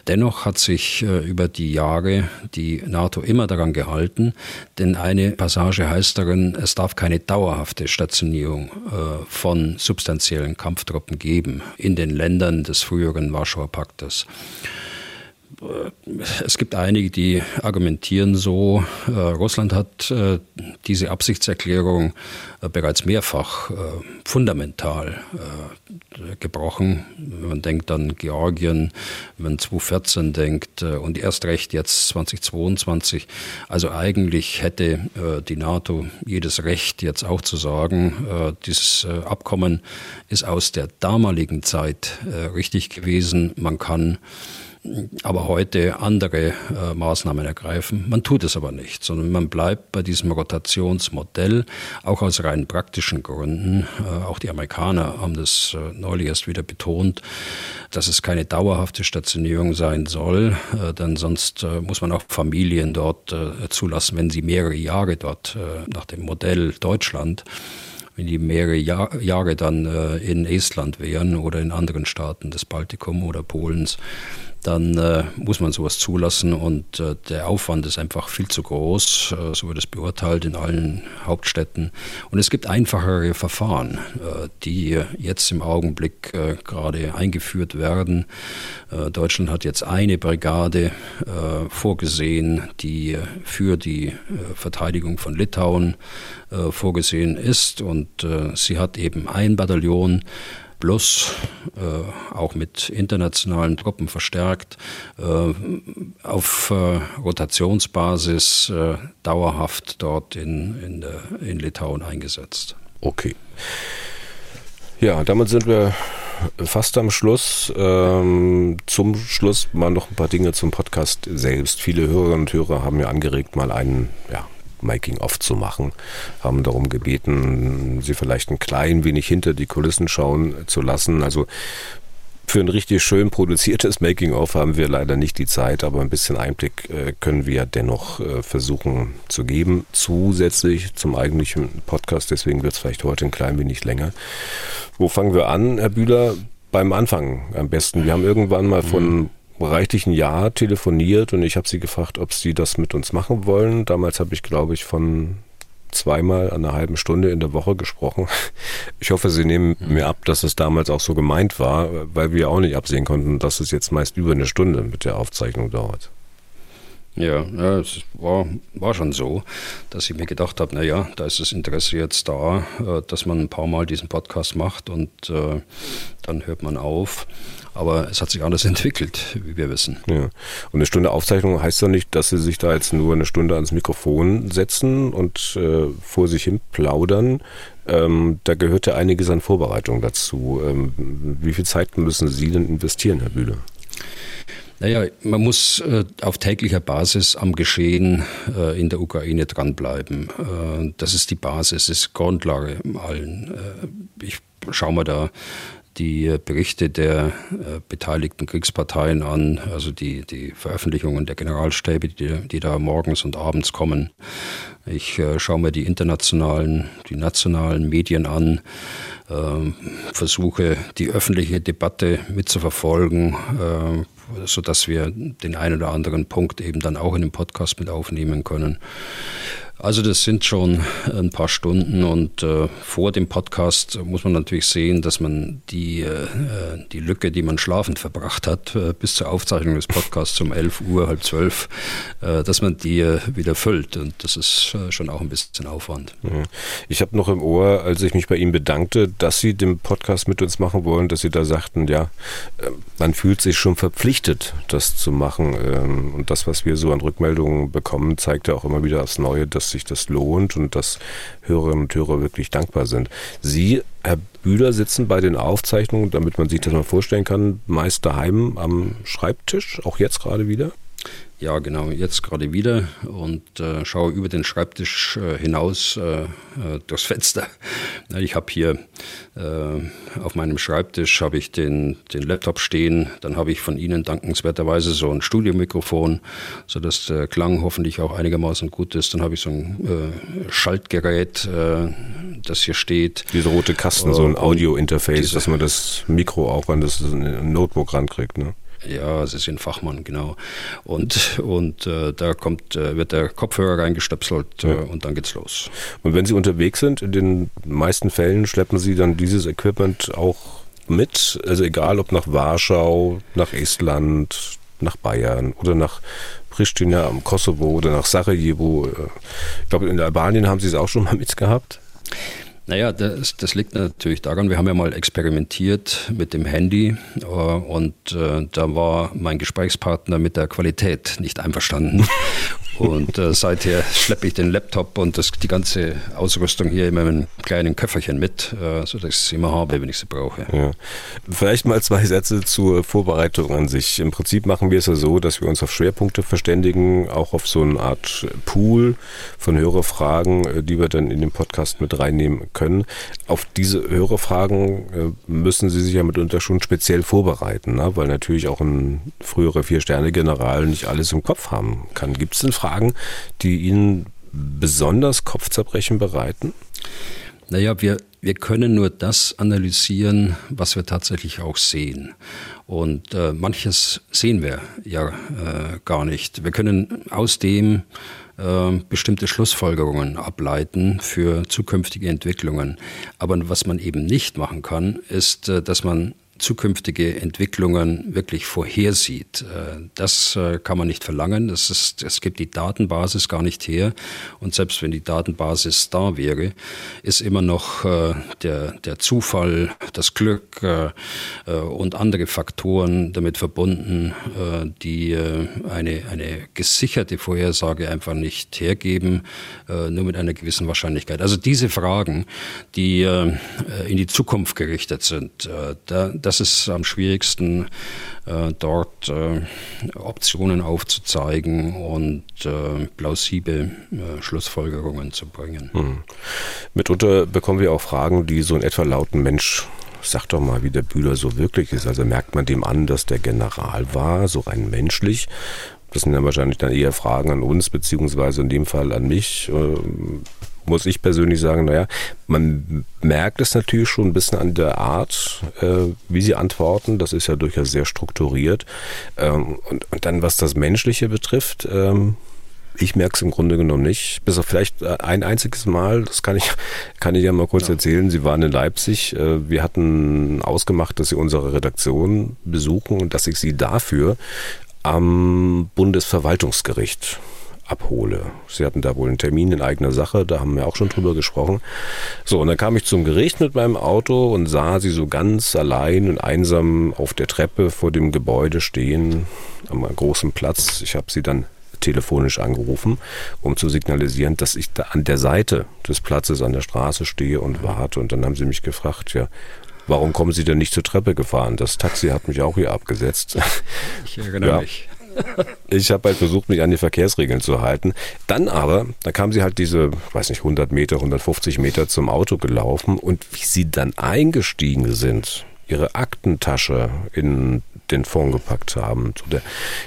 Dennoch hat sich äh, über die Jahre die NATO immer daran gehalten, denn eine Passage heißt darin, es darf keine dauerhafte Stationierung äh, von substanziellen Kampftruppen geben in den Ländern des früheren Warschauer Paktes. Es gibt einige, die argumentieren so, äh, Russland hat äh, diese Absichtserklärung äh, bereits mehrfach fundamental gebrochen. Man denkt an Georgien, wenn man 2014 denkt und erst recht jetzt 2022. Also eigentlich hätte die NATO jedes Recht jetzt auch zu sagen, dieses Abkommen ist aus der damaligen Zeit richtig gewesen. Man kann aber heute andere äh, Maßnahmen ergreifen. Man tut es aber nicht, sondern man bleibt bei diesem Rotationsmodell, auch aus rein praktischen Gründen. Äh, auch die Amerikaner haben das äh, neulich erst wieder betont, dass es keine dauerhafte Stationierung sein soll, äh, denn sonst äh, muss man auch Familien dort äh, zulassen, wenn sie mehrere Jahre dort nach dem Modell Deutschland wenn die mehrere Jahr, Jahre dann in Estland wären oder in anderen Staaten des Baltikum oder Polens, dann äh, muss man sowas zulassen und äh, der Aufwand ist einfach viel zu groß. Äh, so wird es beurteilt in allen Hauptstädten. Und es gibt einfachere Verfahren, äh, die jetzt im Augenblick äh, gerade eingeführt werden. Äh, Deutschland hat jetzt eine Brigade vorgesehen, die für die Verteidigung von Litauen vorgesehen ist und sie hat eben ein Bataillon plus äh, auch mit internationalen Truppen verstärkt, äh, auf äh, Rotationsbasis äh, dauerhaft dort in, in, der, in Litauen eingesetzt. Okay. Ja, damit sind wir fast am Schluss. Ähm, zum Schluss mal noch ein paar Dinge zum Podcast selbst. Viele Hörerinnen und Hörer haben mir angeregt, mal einen ja, Making-of zu machen, haben darum gebeten, sie vielleicht ein klein wenig hinter die Kulissen schauen zu lassen. Also für ein richtig schön produziertes Making-of haben wir leider nicht die Zeit, aber ein bisschen Einblick äh, können wir dennoch äh, versuchen zu geben, zusätzlich zum eigentlichen Podcast. Deswegen wird es vielleicht heute ein klein wenig länger. Wo fangen wir an, Herr Bühler? Beim Anfang am besten. Wir haben irgendwann mal von mhm reichlichen Jahr telefoniert und ich habe sie gefragt, ob sie das mit uns machen wollen. Damals habe ich, glaube ich, von zweimal an einer halben Stunde in der Woche gesprochen. Ich hoffe, Sie nehmen mhm. mir ab, dass es damals auch so gemeint war, weil wir auch nicht absehen konnten, dass es jetzt meist über eine Stunde mit der Aufzeichnung dauert. Ja, ja es war, war schon so, dass ich mir gedacht habe, naja, da ist das Interesse jetzt da, äh, dass man ein paar Mal diesen Podcast macht und äh, dann hört man auf. Aber es hat sich anders entwickelt, wie wir wissen. Ja. Und eine Stunde Aufzeichnung heißt ja nicht, dass Sie sich da jetzt nur eine Stunde ans Mikrofon setzen und äh, vor sich hin plaudern. Ähm, da gehörte einiges an Vorbereitung dazu. Ähm, wie viel Zeit müssen Sie denn investieren, Herr Bühler? Naja, man muss äh, auf täglicher Basis am Geschehen äh, in der Ukraine dranbleiben. Äh, das ist die Basis, das ist Grundlage allen. Äh, ich schaue mir da die Berichte der äh, beteiligten Kriegsparteien an, also die, die Veröffentlichungen der Generalstäbe, die, die da morgens und abends kommen. Ich äh, schaue mir die internationalen, die nationalen Medien an, äh, versuche die öffentliche Debatte mitzuverfolgen, äh, sodass wir den einen oder anderen Punkt eben dann auch in dem Podcast mit aufnehmen können. Also das sind schon ein paar Stunden und äh, vor dem Podcast muss man natürlich sehen, dass man die, äh, die Lücke, die man schlafend verbracht hat, äh, bis zur Aufzeichnung des Podcasts um 11 Uhr, halb zwölf, äh, dass man die äh, wieder füllt und das ist äh, schon auch ein bisschen Aufwand. Ich habe noch im Ohr, als ich mich bei Ihnen bedankte, dass Sie den Podcast mit uns machen wollen, dass Sie da sagten, ja, man fühlt sich schon verpflichtet, das zu machen ähm, und das, was wir so an Rückmeldungen bekommen, zeigt ja auch immer wieder aufs Neue, dass sich das lohnt und dass Hörerinnen und Hörer wirklich dankbar sind. Sie, Herr Bühler, sitzen bei den Aufzeichnungen, damit man sich das mal vorstellen kann, meist daheim am Schreibtisch, auch jetzt gerade wieder? Ja, genau, jetzt gerade wieder und äh, schaue über den Schreibtisch äh, hinaus äh, äh durchs Fenster. Ich habe hier äh, auf meinem Schreibtisch habe ich den, den Laptop stehen, dann habe ich von Ihnen dankenswerterweise so ein Studiomikrofon, sodass der Klang hoffentlich auch einigermaßen gut ist. Dann habe ich so ein äh, Schaltgerät, das hier steht. Diese rote Kasten, so ein Audio-Interface, dass man das Mikro auch an das Notebook rankriegt. Ne? Ja, Sie sind Fachmann, genau. Und, und äh, da kommt, äh, wird der Kopfhörer reingestöpselt äh, ja. und dann geht's los. Und wenn Sie unterwegs sind, in den meisten Fällen schleppen Sie dann dieses Equipment auch mit? Also egal ob nach Warschau, nach Estland, nach Bayern oder nach Pristina am Kosovo oder nach Sarajevo. Äh, ich glaube, in Albanien haben Sie es auch schon mal mitgehabt. Naja, das, das liegt natürlich daran, wir haben ja mal experimentiert mit dem Handy äh, und äh, da war mein Gesprächspartner mit der Qualität nicht einverstanden. Und äh, seither schleppe ich den Laptop und das, die ganze Ausrüstung hier in einem kleinen Köfferchen mit, äh, sodass ich sie immer habe, wenn ich sie brauche. Ja. Vielleicht mal zwei Sätze zur Vorbereitung an sich. Im Prinzip machen wir es ja so, dass wir uns auf Schwerpunkte verständigen, auch auf so eine Art Pool von Hörerfragen, äh, die wir dann in den Podcast mit reinnehmen können. Auf diese Hörerfragen äh, müssen Sie sich ja mitunter schon speziell vorbereiten, ne? weil natürlich auch ein früherer Vier-Sterne-General nicht alles im Kopf haben kann. Gibt es denn Fragen, die Ihnen besonders Kopfzerbrechen bereiten? Naja, wir, wir können nur das analysieren, was wir tatsächlich auch sehen. Und äh, manches sehen wir ja äh, gar nicht. Wir können aus dem äh, bestimmte Schlussfolgerungen ableiten für zukünftige Entwicklungen. Aber was man eben nicht machen kann, ist, äh, dass man zukünftige Entwicklungen wirklich vorhersieht. Äh, das äh, kann man nicht verlangen. Das ist, es gibt die Datenbasis gar nicht her. Und selbst wenn die Datenbasis da wäre, ist immer noch äh, der, der Zufall, das Glück und andere Faktoren damit verbunden, die eine, eine gesicherte Vorhersage einfach nicht hergeben, nur mit einer gewissen Wahrscheinlichkeit. Also diese Fragen, die in die Zukunft gerichtet sind, da, das ist am schwierigsten, äh, dort äh, Optionen aufzuzeigen und äh, plausible Schlussfolgerungen zu bringen. Hm. Mitunter bekommen wir auch Fragen, die so in etwa lauten, Mensch, sag doch mal, wie der Bühler so wirklich ist. Also merkt man dem an, dass der General war, so rein menschlich. Das sind dann wahrscheinlich dann eher Fragen an uns, beziehungsweise in dem Fall an mich. Muss ich persönlich sagen, naja, man merkt es natürlich schon ein bisschen an der Art, äh, wie sie antworten. Das ist ja durchaus sehr strukturiert. Ähm, und, und, dann, was das Menschliche betrifft, ähm, ich merke es im Grunde genommen nicht. Bis auf vielleicht äh, ein einziges Mal, das kann ich, kann ich ja mal kurz ja. erzählen. Sie waren in Leipzig. Äh, wir hatten ausgemacht, dass Sie unsere Redaktion besuchen und dass ich Sie dafür am Bundesverwaltungsgericht abhole. Sie hatten da wohl einen Termin in eigener Sache, da haben wir auch schon drüber gesprochen. So, und dann kam ich zum Gericht mit meinem Auto und sah sie so ganz allein und einsam auf der Treppe vor dem Gebäude stehen, am großen Platz. Ich habe sie dann telefonisch angerufen, um zu signalisieren, dass ich da an der Seite des Platzes an der Straße stehe und warte. Und dann haben sie mich gefragt, ja, warum kommen Sie denn nicht zur Treppe gefahren? Das Taxi hat mich auch hier abgesetzt. Ich erinnere ja. mich. Ich habe halt versucht, mich an die Verkehrsregeln zu halten. Dann aber, da kam sie halt diese, weiß nicht, 100 Meter, 150 Meter zum Auto gelaufen und wie sie dann eingestiegen sind, ihre Aktentasche in den Fond gepackt haben. So der,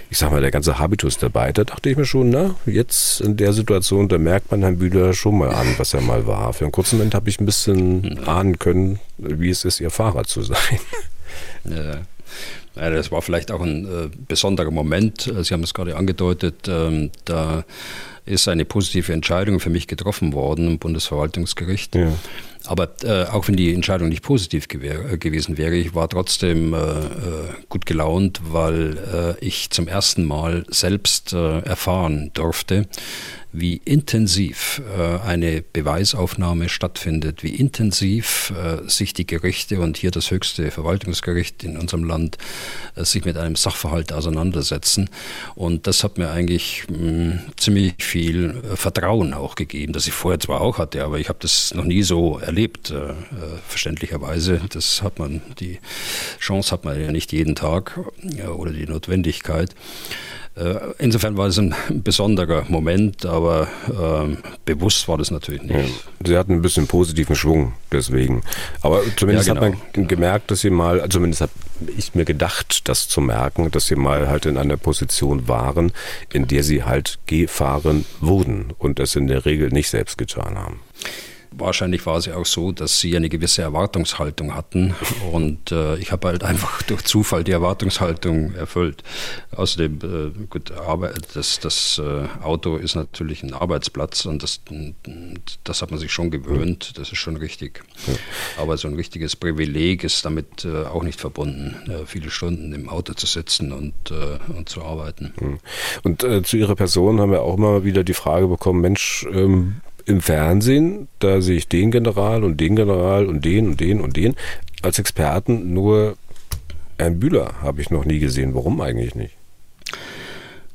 ich sag mal, der ganze Habitus dabei. Da dachte ich mir schon, na, jetzt in der Situation, da merkt man Herrn Bühler schon mal an, was er mal war. Für einen kurzen Moment habe ich ein bisschen ahnen können, wie es ist, ihr Fahrer zu sein. Ja. Ja, das war vielleicht auch ein äh, besonderer Moment. Sie haben es gerade angedeutet. Ähm, da ist eine positive Entscheidung für mich getroffen worden im Bundesverwaltungsgericht. Ja. Aber äh, auch wenn die Entscheidung nicht positiv äh, gewesen wäre, ich war trotzdem äh, äh gut gelaunt, weil äh, ich zum ersten Mal selbst äh, erfahren durfte, wie intensiv eine Beweisaufnahme stattfindet, wie intensiv sich die Gerichte und hier das höchste Verwaltungsgericht in unserem Land sich mit einem Sachverhalt auseinandersetzen. Und das hat mir eigentlich mh, ziemlich viel Vertrauen auch gegeben, das ich vorher zwar auch hatte, aber ich habe das noch nie so erlebt, äh, äh, verständlicherweise. Das hat man, die Chance hat man ja nicht jeden Tag oder die Notwendigkeit. Äh, insofern war es ein besonderer Moment, aber äh, bewusst war das natürlich nicht. Ja, Sie hatten ein bisschen positiven Schwung deswegen. Aber zumindest ja, genau. hat man gemerkt, dass Sie mal, also zumindest habe ich mir gedacht, das zu merken, dass Sie mal halt in einer Position waren, in der Sie halt gefahren wurden und es in der Regel nicht selbst getan haben. Wahrscheinlich war es ja auch so, dass sie eine gewisse Erwartungshaltung hatten und äh, ich habe halt einfach durch Zufall die Erwartungshaltung erfüllt. Außerdem, äh, gut, das, das äh, Auto ist natürlich ein Arbeitsplatz und das, das hat man sich schon gewöhnt, das ist schon richtig. Aber so ein richtiges Privileg ist damit äh, auch nicht verbunden, äh, viele Stunden im Auto zu sitzen und, äh, und zu arbeiten. Und zu Ihrer Person haben wir auch immer wieder die Frage bekommen, Mensch, ähm, im Fernsehen, da sehe ich den General und den General und den und den und den als Experten. Nur Herrn Bühler habe ich noch nie gesehen. Warum eigentlich nicht?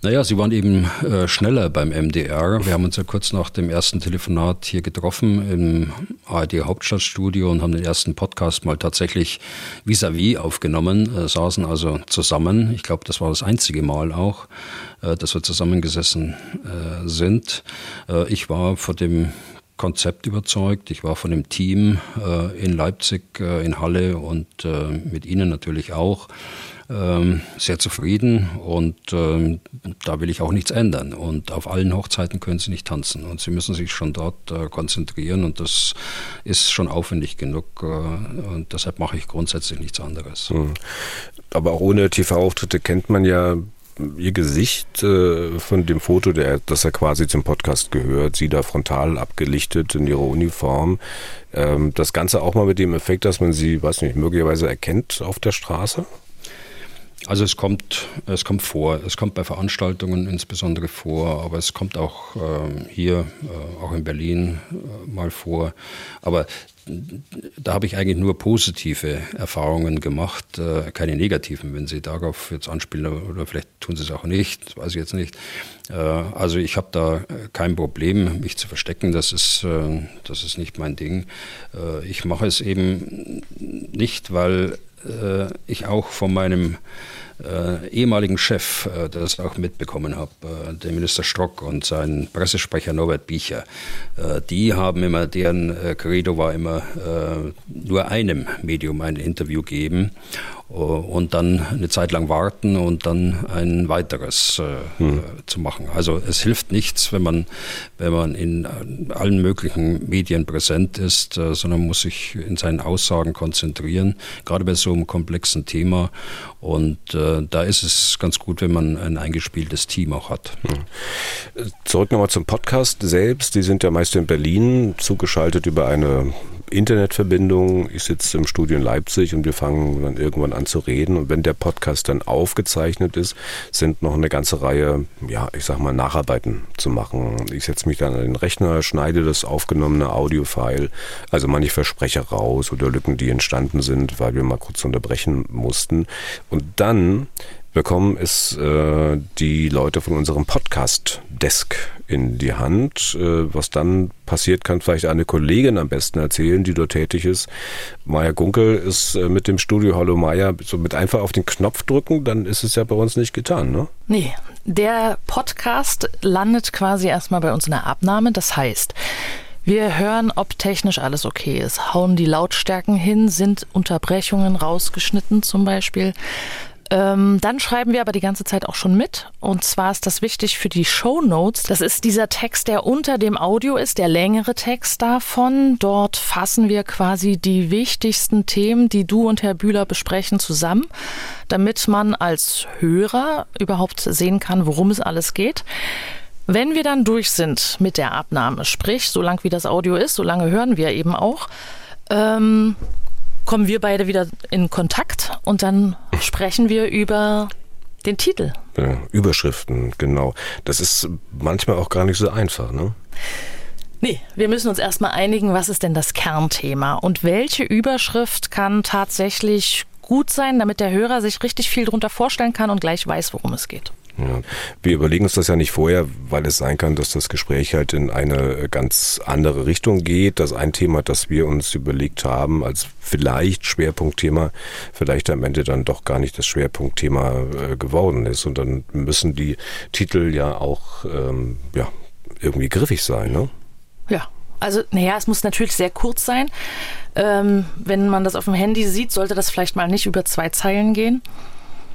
Naja, Sie waren eben äh, schneller beim MDR. Wir haben uns ja kurz nach dem ersten Telefonat hier getroffen im ARD Hauptstadtstudio und haben den ersten Podcast mal tatsächlich vis-à-vis -vis aufgenommen, äh, saßen also zusammen. Ich glaube, das war das einzige Mal auch, äh, dass wir zusammengesessen äh, sind. Äh, ich war vor dem Konzept überzeugt. Ich war von dem Team äh, in Leipzig, in Halle und mit Ihnen natürlich auch sehr zufrieden und ähm, da will ich auch nichts ändern. Und auf allen Hochzeiten können sie nicht tanzen und sie müssen sich schon dort äh, konzentrieren und das ist schon aufwendig genug äh, und deshalb mache ich grundsätzlich nichts anderes. Hm. Aber auch ohne TV-Auftritte kennt man ja Ihr Gesicht äh, von dem Foto, der, das er quasi zum Podcast gehört, Sie da frontal abgelichtet in Ihrer Uniform. Ähm, das Ganze auch mal mit dem Effekt, dass man Sie, weiß nicht, möglicherweise erkennt auf der Straße? Also es kommt, es kommt vor, es kommt bei Veranstaltungen insbesondere vor, aber es kommt auch äh, hier, äh, auch in Berlin äh, mal vor. Aber da habe ich eigentlich nur positive Erfahrungen gemacht, äh, keine negativen, wenn Sie darauf jetzt anspielen oder vielleicht tun Sie es auch nicht, weiß ich jetzt nicht. Äh, also ich habe da kein Problem, mich zu verstecken, das ist, äh, das ist nicht mein Ding. Ich mache es eben nicht, weil ich auch von meinem äh, ehemaligen Chef äh, das auch mitbekommen habe, äh, der Minister Strock und sein Pressesprecher Norbert Biecher. Äh, die haben immer, deren äh, Credo war immer, äh, nur einem Medium ein Interview geben und dann eine Zeit lang warten und dann ein weiteres äh, hm. zu machen. Also es hilft nichts, wenn man, wenn man in allen möglichen Medien präsent ist, äh, sondern muss sich in seinen Aussagen konzentrieren, gerade bei so einem komplexen Thema. Und äh, da ist es ganz gut, wenn man ein eingespieltes Team auch hat. Hm. Zurück nochmal zum Podcast selbst. Die sind ja meist in Berlin zugeschaltet über eine Internetverbindung. Ich sitze im Studio in Leipzig und wir fangen dann irgendwann an zu reden. Und wenn der Podcast dann aufgezeichnet ist, sind noch eine ganze Reihe, ja, ich sag mal, Nacharbeiten zu machen. Ich setze mich dann an den Rechner, schneide das aufgenommene Audiofile, also manche Versprecher raus oder Lücken, die entstanden sind, weil wir mal kurz unterbrechen mussten. Und dann bekommen, ist äh, die Leute von unserem Podcast-Desk in die Hand. Äh, was dann passiert, kann vielleicht eine Kollegin am besten erzählen, die dort tätig ist. Maja Gunkel ist äh, mit dem Studio Hallo Maja so mit einfach auf den Knopf drücken, dann ist es ja bei uns nicht getan, ne? Nee, der Podcast landet quasi erstmal bei uns in der Abnahme. Das heißt, wir hören, ob technisch alles okay ist, hauen die Lautstärken hin, sind Unterbrechungen rausgeschnitten zum Beispiel. Ähm, dann schreiben wir aber die ganze Zeit auch schon mit. Und zwar ist das wichtig für die Show Notes. Das ist dieser Text, der unter dem Audio ist, der längere Text davon. Dort fassen wir quasi die wichtigsten Themen, die du und Herr Bühler besprechen, zusammen, damit man als Hörer überhaupt sehen kann, worum es alles geht. Wenn wir dann durch sind mit der Abnahme, sprich, so lang wie das Audio ist, so lange hören wir eben auch, ähm, kommen wir beide wieder in Kontakt und dann sprechen wir über den Titel. Ja, Überschriften, genau. Das ist manchmal auch gar nicht so einfach, ne? Nee, wir müssen uns erstmal einigen, was ist denn das Kernthema und welche Überschrift kann tatsächlich gut sein, damit der Hörer sich richtig viel darunter vorstellen kann und gleich weiß, worum es geht. Ja. Wir überlegen uns das ja nicht vorher, weil es sein kann, dass das Gespräch halt in eine ganz andere Richtung geht. Das ein Thema, das wir uns überlegt haben als vielleicht Schwerpunktthema, vielleicht am Ende dann doch gar nicht das Schwerpunktthema äh, geworden ist. Und dann müssen die Titel ja auch ähm, ja, irgendwie griffig sein. Ne? Ja, also, naja, es muss natürlich sehr kurz sein. Ähm, wenn man das auf dem Handy sieht, sollte das vielleicht mal nicht über zwei Zeilen gehen.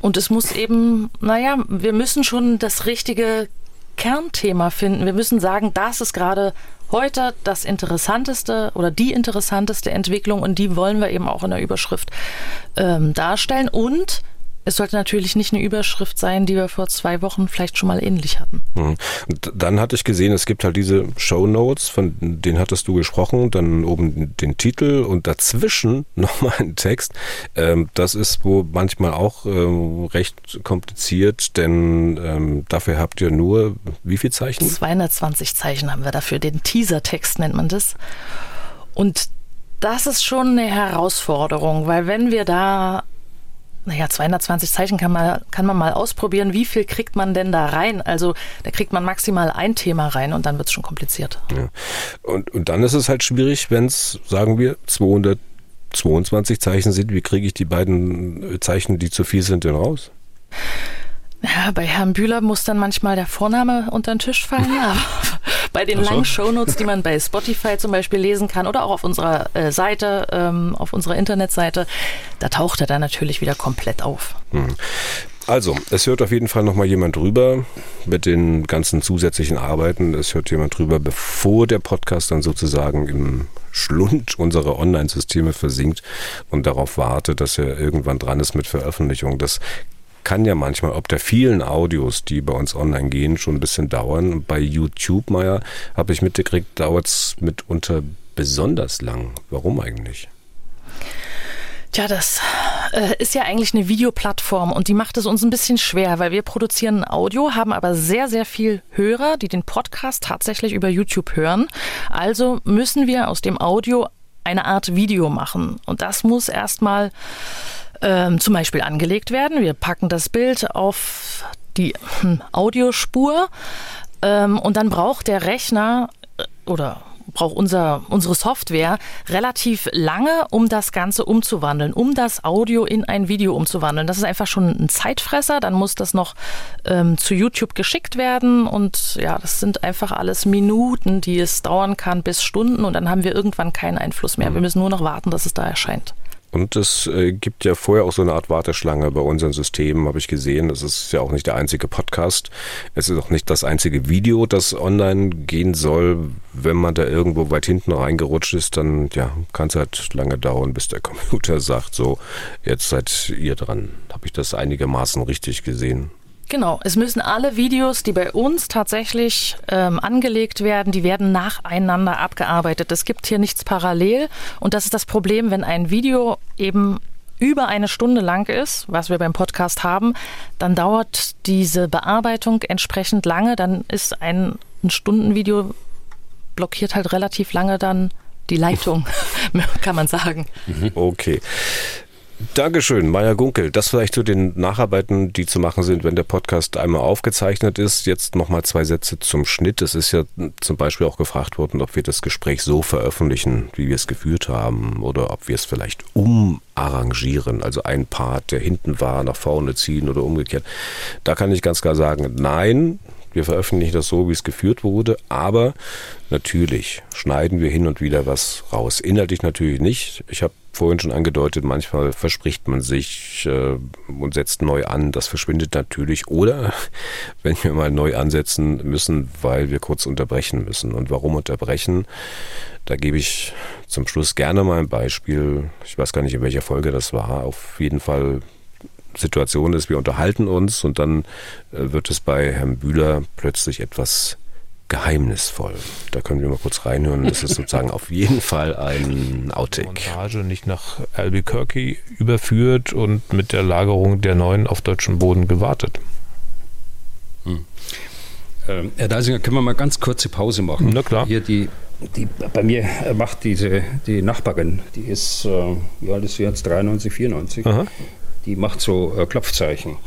Und es muss eben, naja, wir müssen schon das richtige Kernthema finden. Wir müssen sagen, das ist gerade heute das interessanteste oder die interessanteste Entwicklung und die wollen wir eben auch in der Überschrift ähm, darstellen. Und es sollte natürlich nicht eine Überschrift sein, die wir vor zwei Wochen vielleicht schon mal ähnlich hatten. Mhm. Dann hatte ich gesehen, es gibt halt diese Show Notes, von denen hattest du gesprochen, dann oben den Titel und dazwischen nochmal ein Text. Ähm, das ist wo manchmal auch ähm, recht kompliziert, denn ähm, dafür habt ihr nur wie viel Zeichen? 220 Zeichen haben wir dafür. Den Teasertext nennt man das. Und das ist schon eine Herausforderung, weil wenn wir da naja, 220 Zeichen kann man, kann man mal ausprobieren. Wie viel kriegt man denn da rein? Also da kriegt man maximal ein Thema rein und dann wird es schon kompliziert. Ja. Und, und dann ist es halt schwierig, wenn es, sagen wir, 222 Zeichen sind. Wie kriege ich die beiden Zeichen, die zu viel sind, denn raus? Ja, bei Herrn Bühler muss dann manchmal der Vorname unter den Tisch fallen. Aber bei den so. langen Shownotes, die man bei Spotify zum Beispiel lesen kann oder auch auf unserer äh, Seite, ähm, auf unserer Internetseite, da taucht er dann natürlich wieder komplett auf. Hm. Also, es hört auf jeden Fall nochmal jemand drüber mit den ganzen zusätzlichen Arbeiten. Es hört jemand drüber, bevor der Podcast dann sozusagen im Schlund unserer Online-Systeme versinkt und darauf wartet, dass er irgendwann dran ist mit Veröffentlichung. Das kann ja manchmal, ob der vielen Audios, die bei uns online gehen, schon ein bisschen dauern. Bei YouTube, Meier, habe ich mitgekriegt, dauert es mitunter besonders lang. Warum eigentlich? Tja, das äh, ist ja eigentlich eine Videoplattform und die macht es uns ein bisschen schwer, weil wir produzieren Audio, haben aber sehr, sehr viel Hörer, die den Podcast tatsächlich über YouTube hören. Also müssen wir aus dem Audio eine Art Video machen. Und das muss erstmal ähm, zum Beispiel angelegt werden. Wir packen das Bild auf die hm, Audiospur ähm, und dann braucht der Rechner äh, oder braucht unser, unsere Software relativ lange, um das Ganze umzuwandeln, um das Audio in ein Video umzuwandeln. Das ist einfach schon ein Zeitfresser. Dann muss das noch ähm, zu YouTube geschickt werden. Und ja, das sind einfach alles Minuten, die es dauern kann bis Stunden. Und dann haben wir irgendwann keinen Einfluss mehr. Wir müssen nur noch warten, dass es da erscheint. Und es äh, gibt ja vorher auch so eine Art Warteschlange bei unseren Systemen, habe ich gesehen. Das ist ja auch nicht der einzige Podcast. Es ist auch nicht das einzige Video, das online gehen soll. Wenn man da irgendwo weit hinten reingerutscht ist, dann ja, kann es halt lange dauern, bis der Computer sagt, so, jetzt seid ihr dran. Habe ich das einigermaßen richtig gesehen? Genau, es müssen alle Videos, die bei uns tatsächlich ähm, angelegt werden, die werden nacheinander abgearbeitet. Es gibt hier nichts parallel und das ist das Problem, wenn ein Video eben über eine Stunde lang ist, was wir beim Podcast haben, dann dauert diese Bearbeitung entsprechend lange. Dann ist ein, ein Stundenvideo blockiert halt relativ lange dann die Leitung, kann man sagen. Okay. Dankeschön, Meier Gunkel. Das vielleicht zu den Nacharbeiten, die zu machen sind, wenn der Podcast einmal aufgezeichnet ist. Jetzt nochmal zwei Sätze zum Schnitt. Es ist ja zum Beispiel auch gefragt worden, ob wir das Gespräch so veröffentlichen, wie wir es geführt haben, oder ob wir es vielleicht umarrangieren, also ein Part, der hinten war, nach vorne ziehen oder umgekehrt. Da kann ich ganz klar sagen, nein, wir veröffentlichen das so, wie es geführt wurde, aber natürlich schneiden wir hin und wieder was raus. Inhaltlich natürlich nicht. Ich habe vorhin schon angedeutet, manchmal verspricht man sich äh, und setzt neu an. Das verschwindet natürlich. Oder wenn wir mal neu ansetzen müssen, weil wir kurz unterbrechen müssen. Und warum unterbrechen? Da gebe ich zum Schluss gerne mal ein Beispiel. Ich weiß gar nicht, in welcher Folge das war. Auf jeden Fall Situation ist, wir unterhalten uns und dann äh, wird es bei Herrn Bühler plötzlich etwas geheimnisvoll. Da können wir mal kurz reinhören. Das ist sozusagen auf jeden Fall ein Outtake. Montage nicht nach Albuquerque überführt und mit der Lagerung der neuen auf deutschem Boden gewartet. Hm. Ähm, Herr Deisinger, können wir mal ganz kurze Pause machen? Na klar. Hier die, die bei mir macht diese die Nachbarin, die ist, äh, wie alt ist sie jetzt? 93, 94. Aha die macht so äh, Klopfzeichen.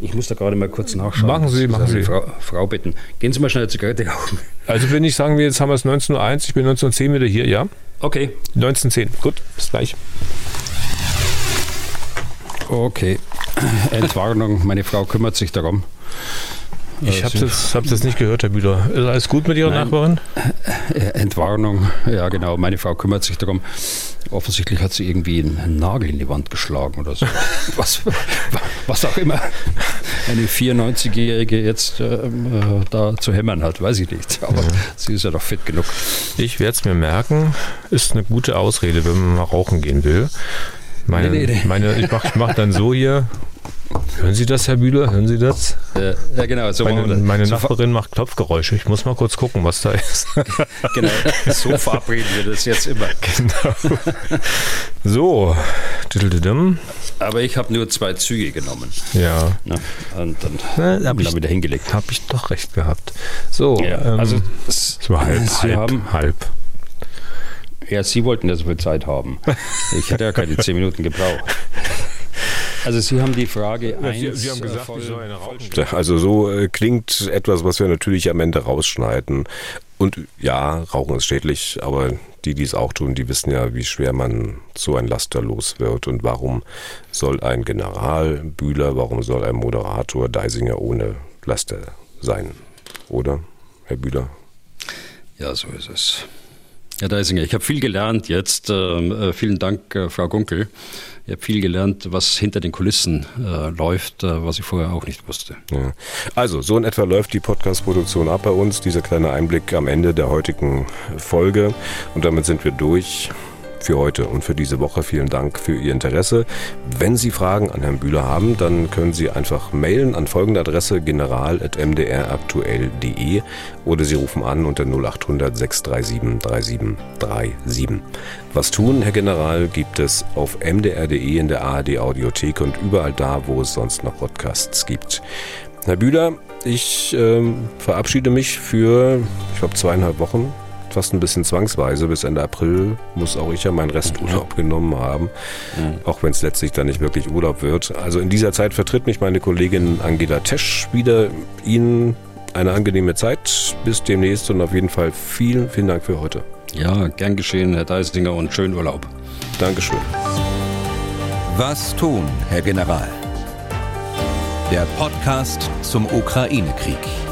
Ich muss da gerade mal kurz nachschauen. Machen Sie, machen Sie. Frau, Frau, bitten. Gehen Sie mal schnell eine Zigarette rauchen. Also wenn ich sagen wir, jetzt haben wir es 19.01 ich bin 19.10 wieder hier, ja? Okay. 19.10 gut, bis gleich. Okay. Entwarnung, meine Frau kümmert sich darum. Ich habe das, hab das nicht gehört, Herr Bühler. Ist alles gut mit Ihrer Nein. Nachbarin? Äh, Entwarnung, ja genau. Meine Frau kümmert sich darum. Offensichtlich hat sie irgendwie einen Nagel in die Wand geschlagen oder so. was, was auch immer eine 94-Jährige jetzt äh, da zu hämmern hat, weiß ich nicht. Aber ja. sie ist ja doch fit genug. Ich werde es mir merken. Ist eine gute Ausrede, wenn man mal rauchen gehen will. Meine, nee, nee, nee. meine ich mache mach dann so hier Hören Sie das, Herr Bühler? Hören Sie das? Ja, ja genau. So meine, meine so Nachbarin macht Klopfgeräusche. Ich muss mal kurz gucken, was da ist. genau, so verabreden wir das jetzt immer. Genau. So. Aber ich habe nur zwei Züge genommen. Ja. Na, und dann Na, habe ich wieder hingelegt. Habe ich doch recht gehabt. So. Ja, ähm, also es war halb, Sie halb, haben, halb. Ja, Sie wollten ja so viel Zeit haben. Ich hatte ja keine zehn Minuten gebraucht. Also Sie haben die Frage ja, Sie, Sie, haben gesagt, voll, soll eine rauchen. Also so äh, klingt etwas, was wir natürlich am Ende rausschneiden. Und ja, Rauchen ist schädlich, aber die, die es auch tun, die wissen ja, wie schwer man so ein Laster los wird und warum soll ein General Bühler, warum soll ein Moderator Deisinger ohne Laster sein? Oder, Herr Bühler? Ja, so ist es. Herr Deisinger, ich habe viel gelernt jetzt. Ähm, äh, vielen Dank, äh, Frau Gunkel. Ich habe viel gelernt, was hinter den Kulissen äh, läuft, äh, was ich vorher auch nicht wusste. Ja. Also, so in etwa läuft die Podcast-Produktion ab bei uns. Dieser kleine Einblick am Ende der heutigen Folge. Und damit sind wir durch für heute und für diese Woche. Vielen Dank für Ihr Interesse. Wenn Sie Fragen an Herrn Bühler haben, dann können Sie einfach mailen an folgende Adresse general.mdraktuell.de oder Sie rufen an unter 0800 637 3737. Was tun, Herr General, gibt es auf mdr.de in der ARD Audiothek und überall da, wo es sonst noch Podcasts gibt. Herr Bühler, ich äh, verabschiede mich für, ich glaube, zweieinhalb Wochen fast ein bisschen zwangsweise. Bis Ende April muss auch ich ja meinen Resturlaub genommen haben, mhm. auch wenn es letztlich dann nicht wirklich Urlaub wird. Also in dieser Zeit vertritt mich meine Kollegin Angela Tesch wieder. Ihnen eine angenehme Zeit. Bis demnächst und auf jeden Fall vielen, vielen Dank für heute. Ja, gern geschehen, Herr Deisinger, und schönen Urlaub. Dankeschön. Was tun, Herr General? Der Podcast zum Ukraine-Krieg.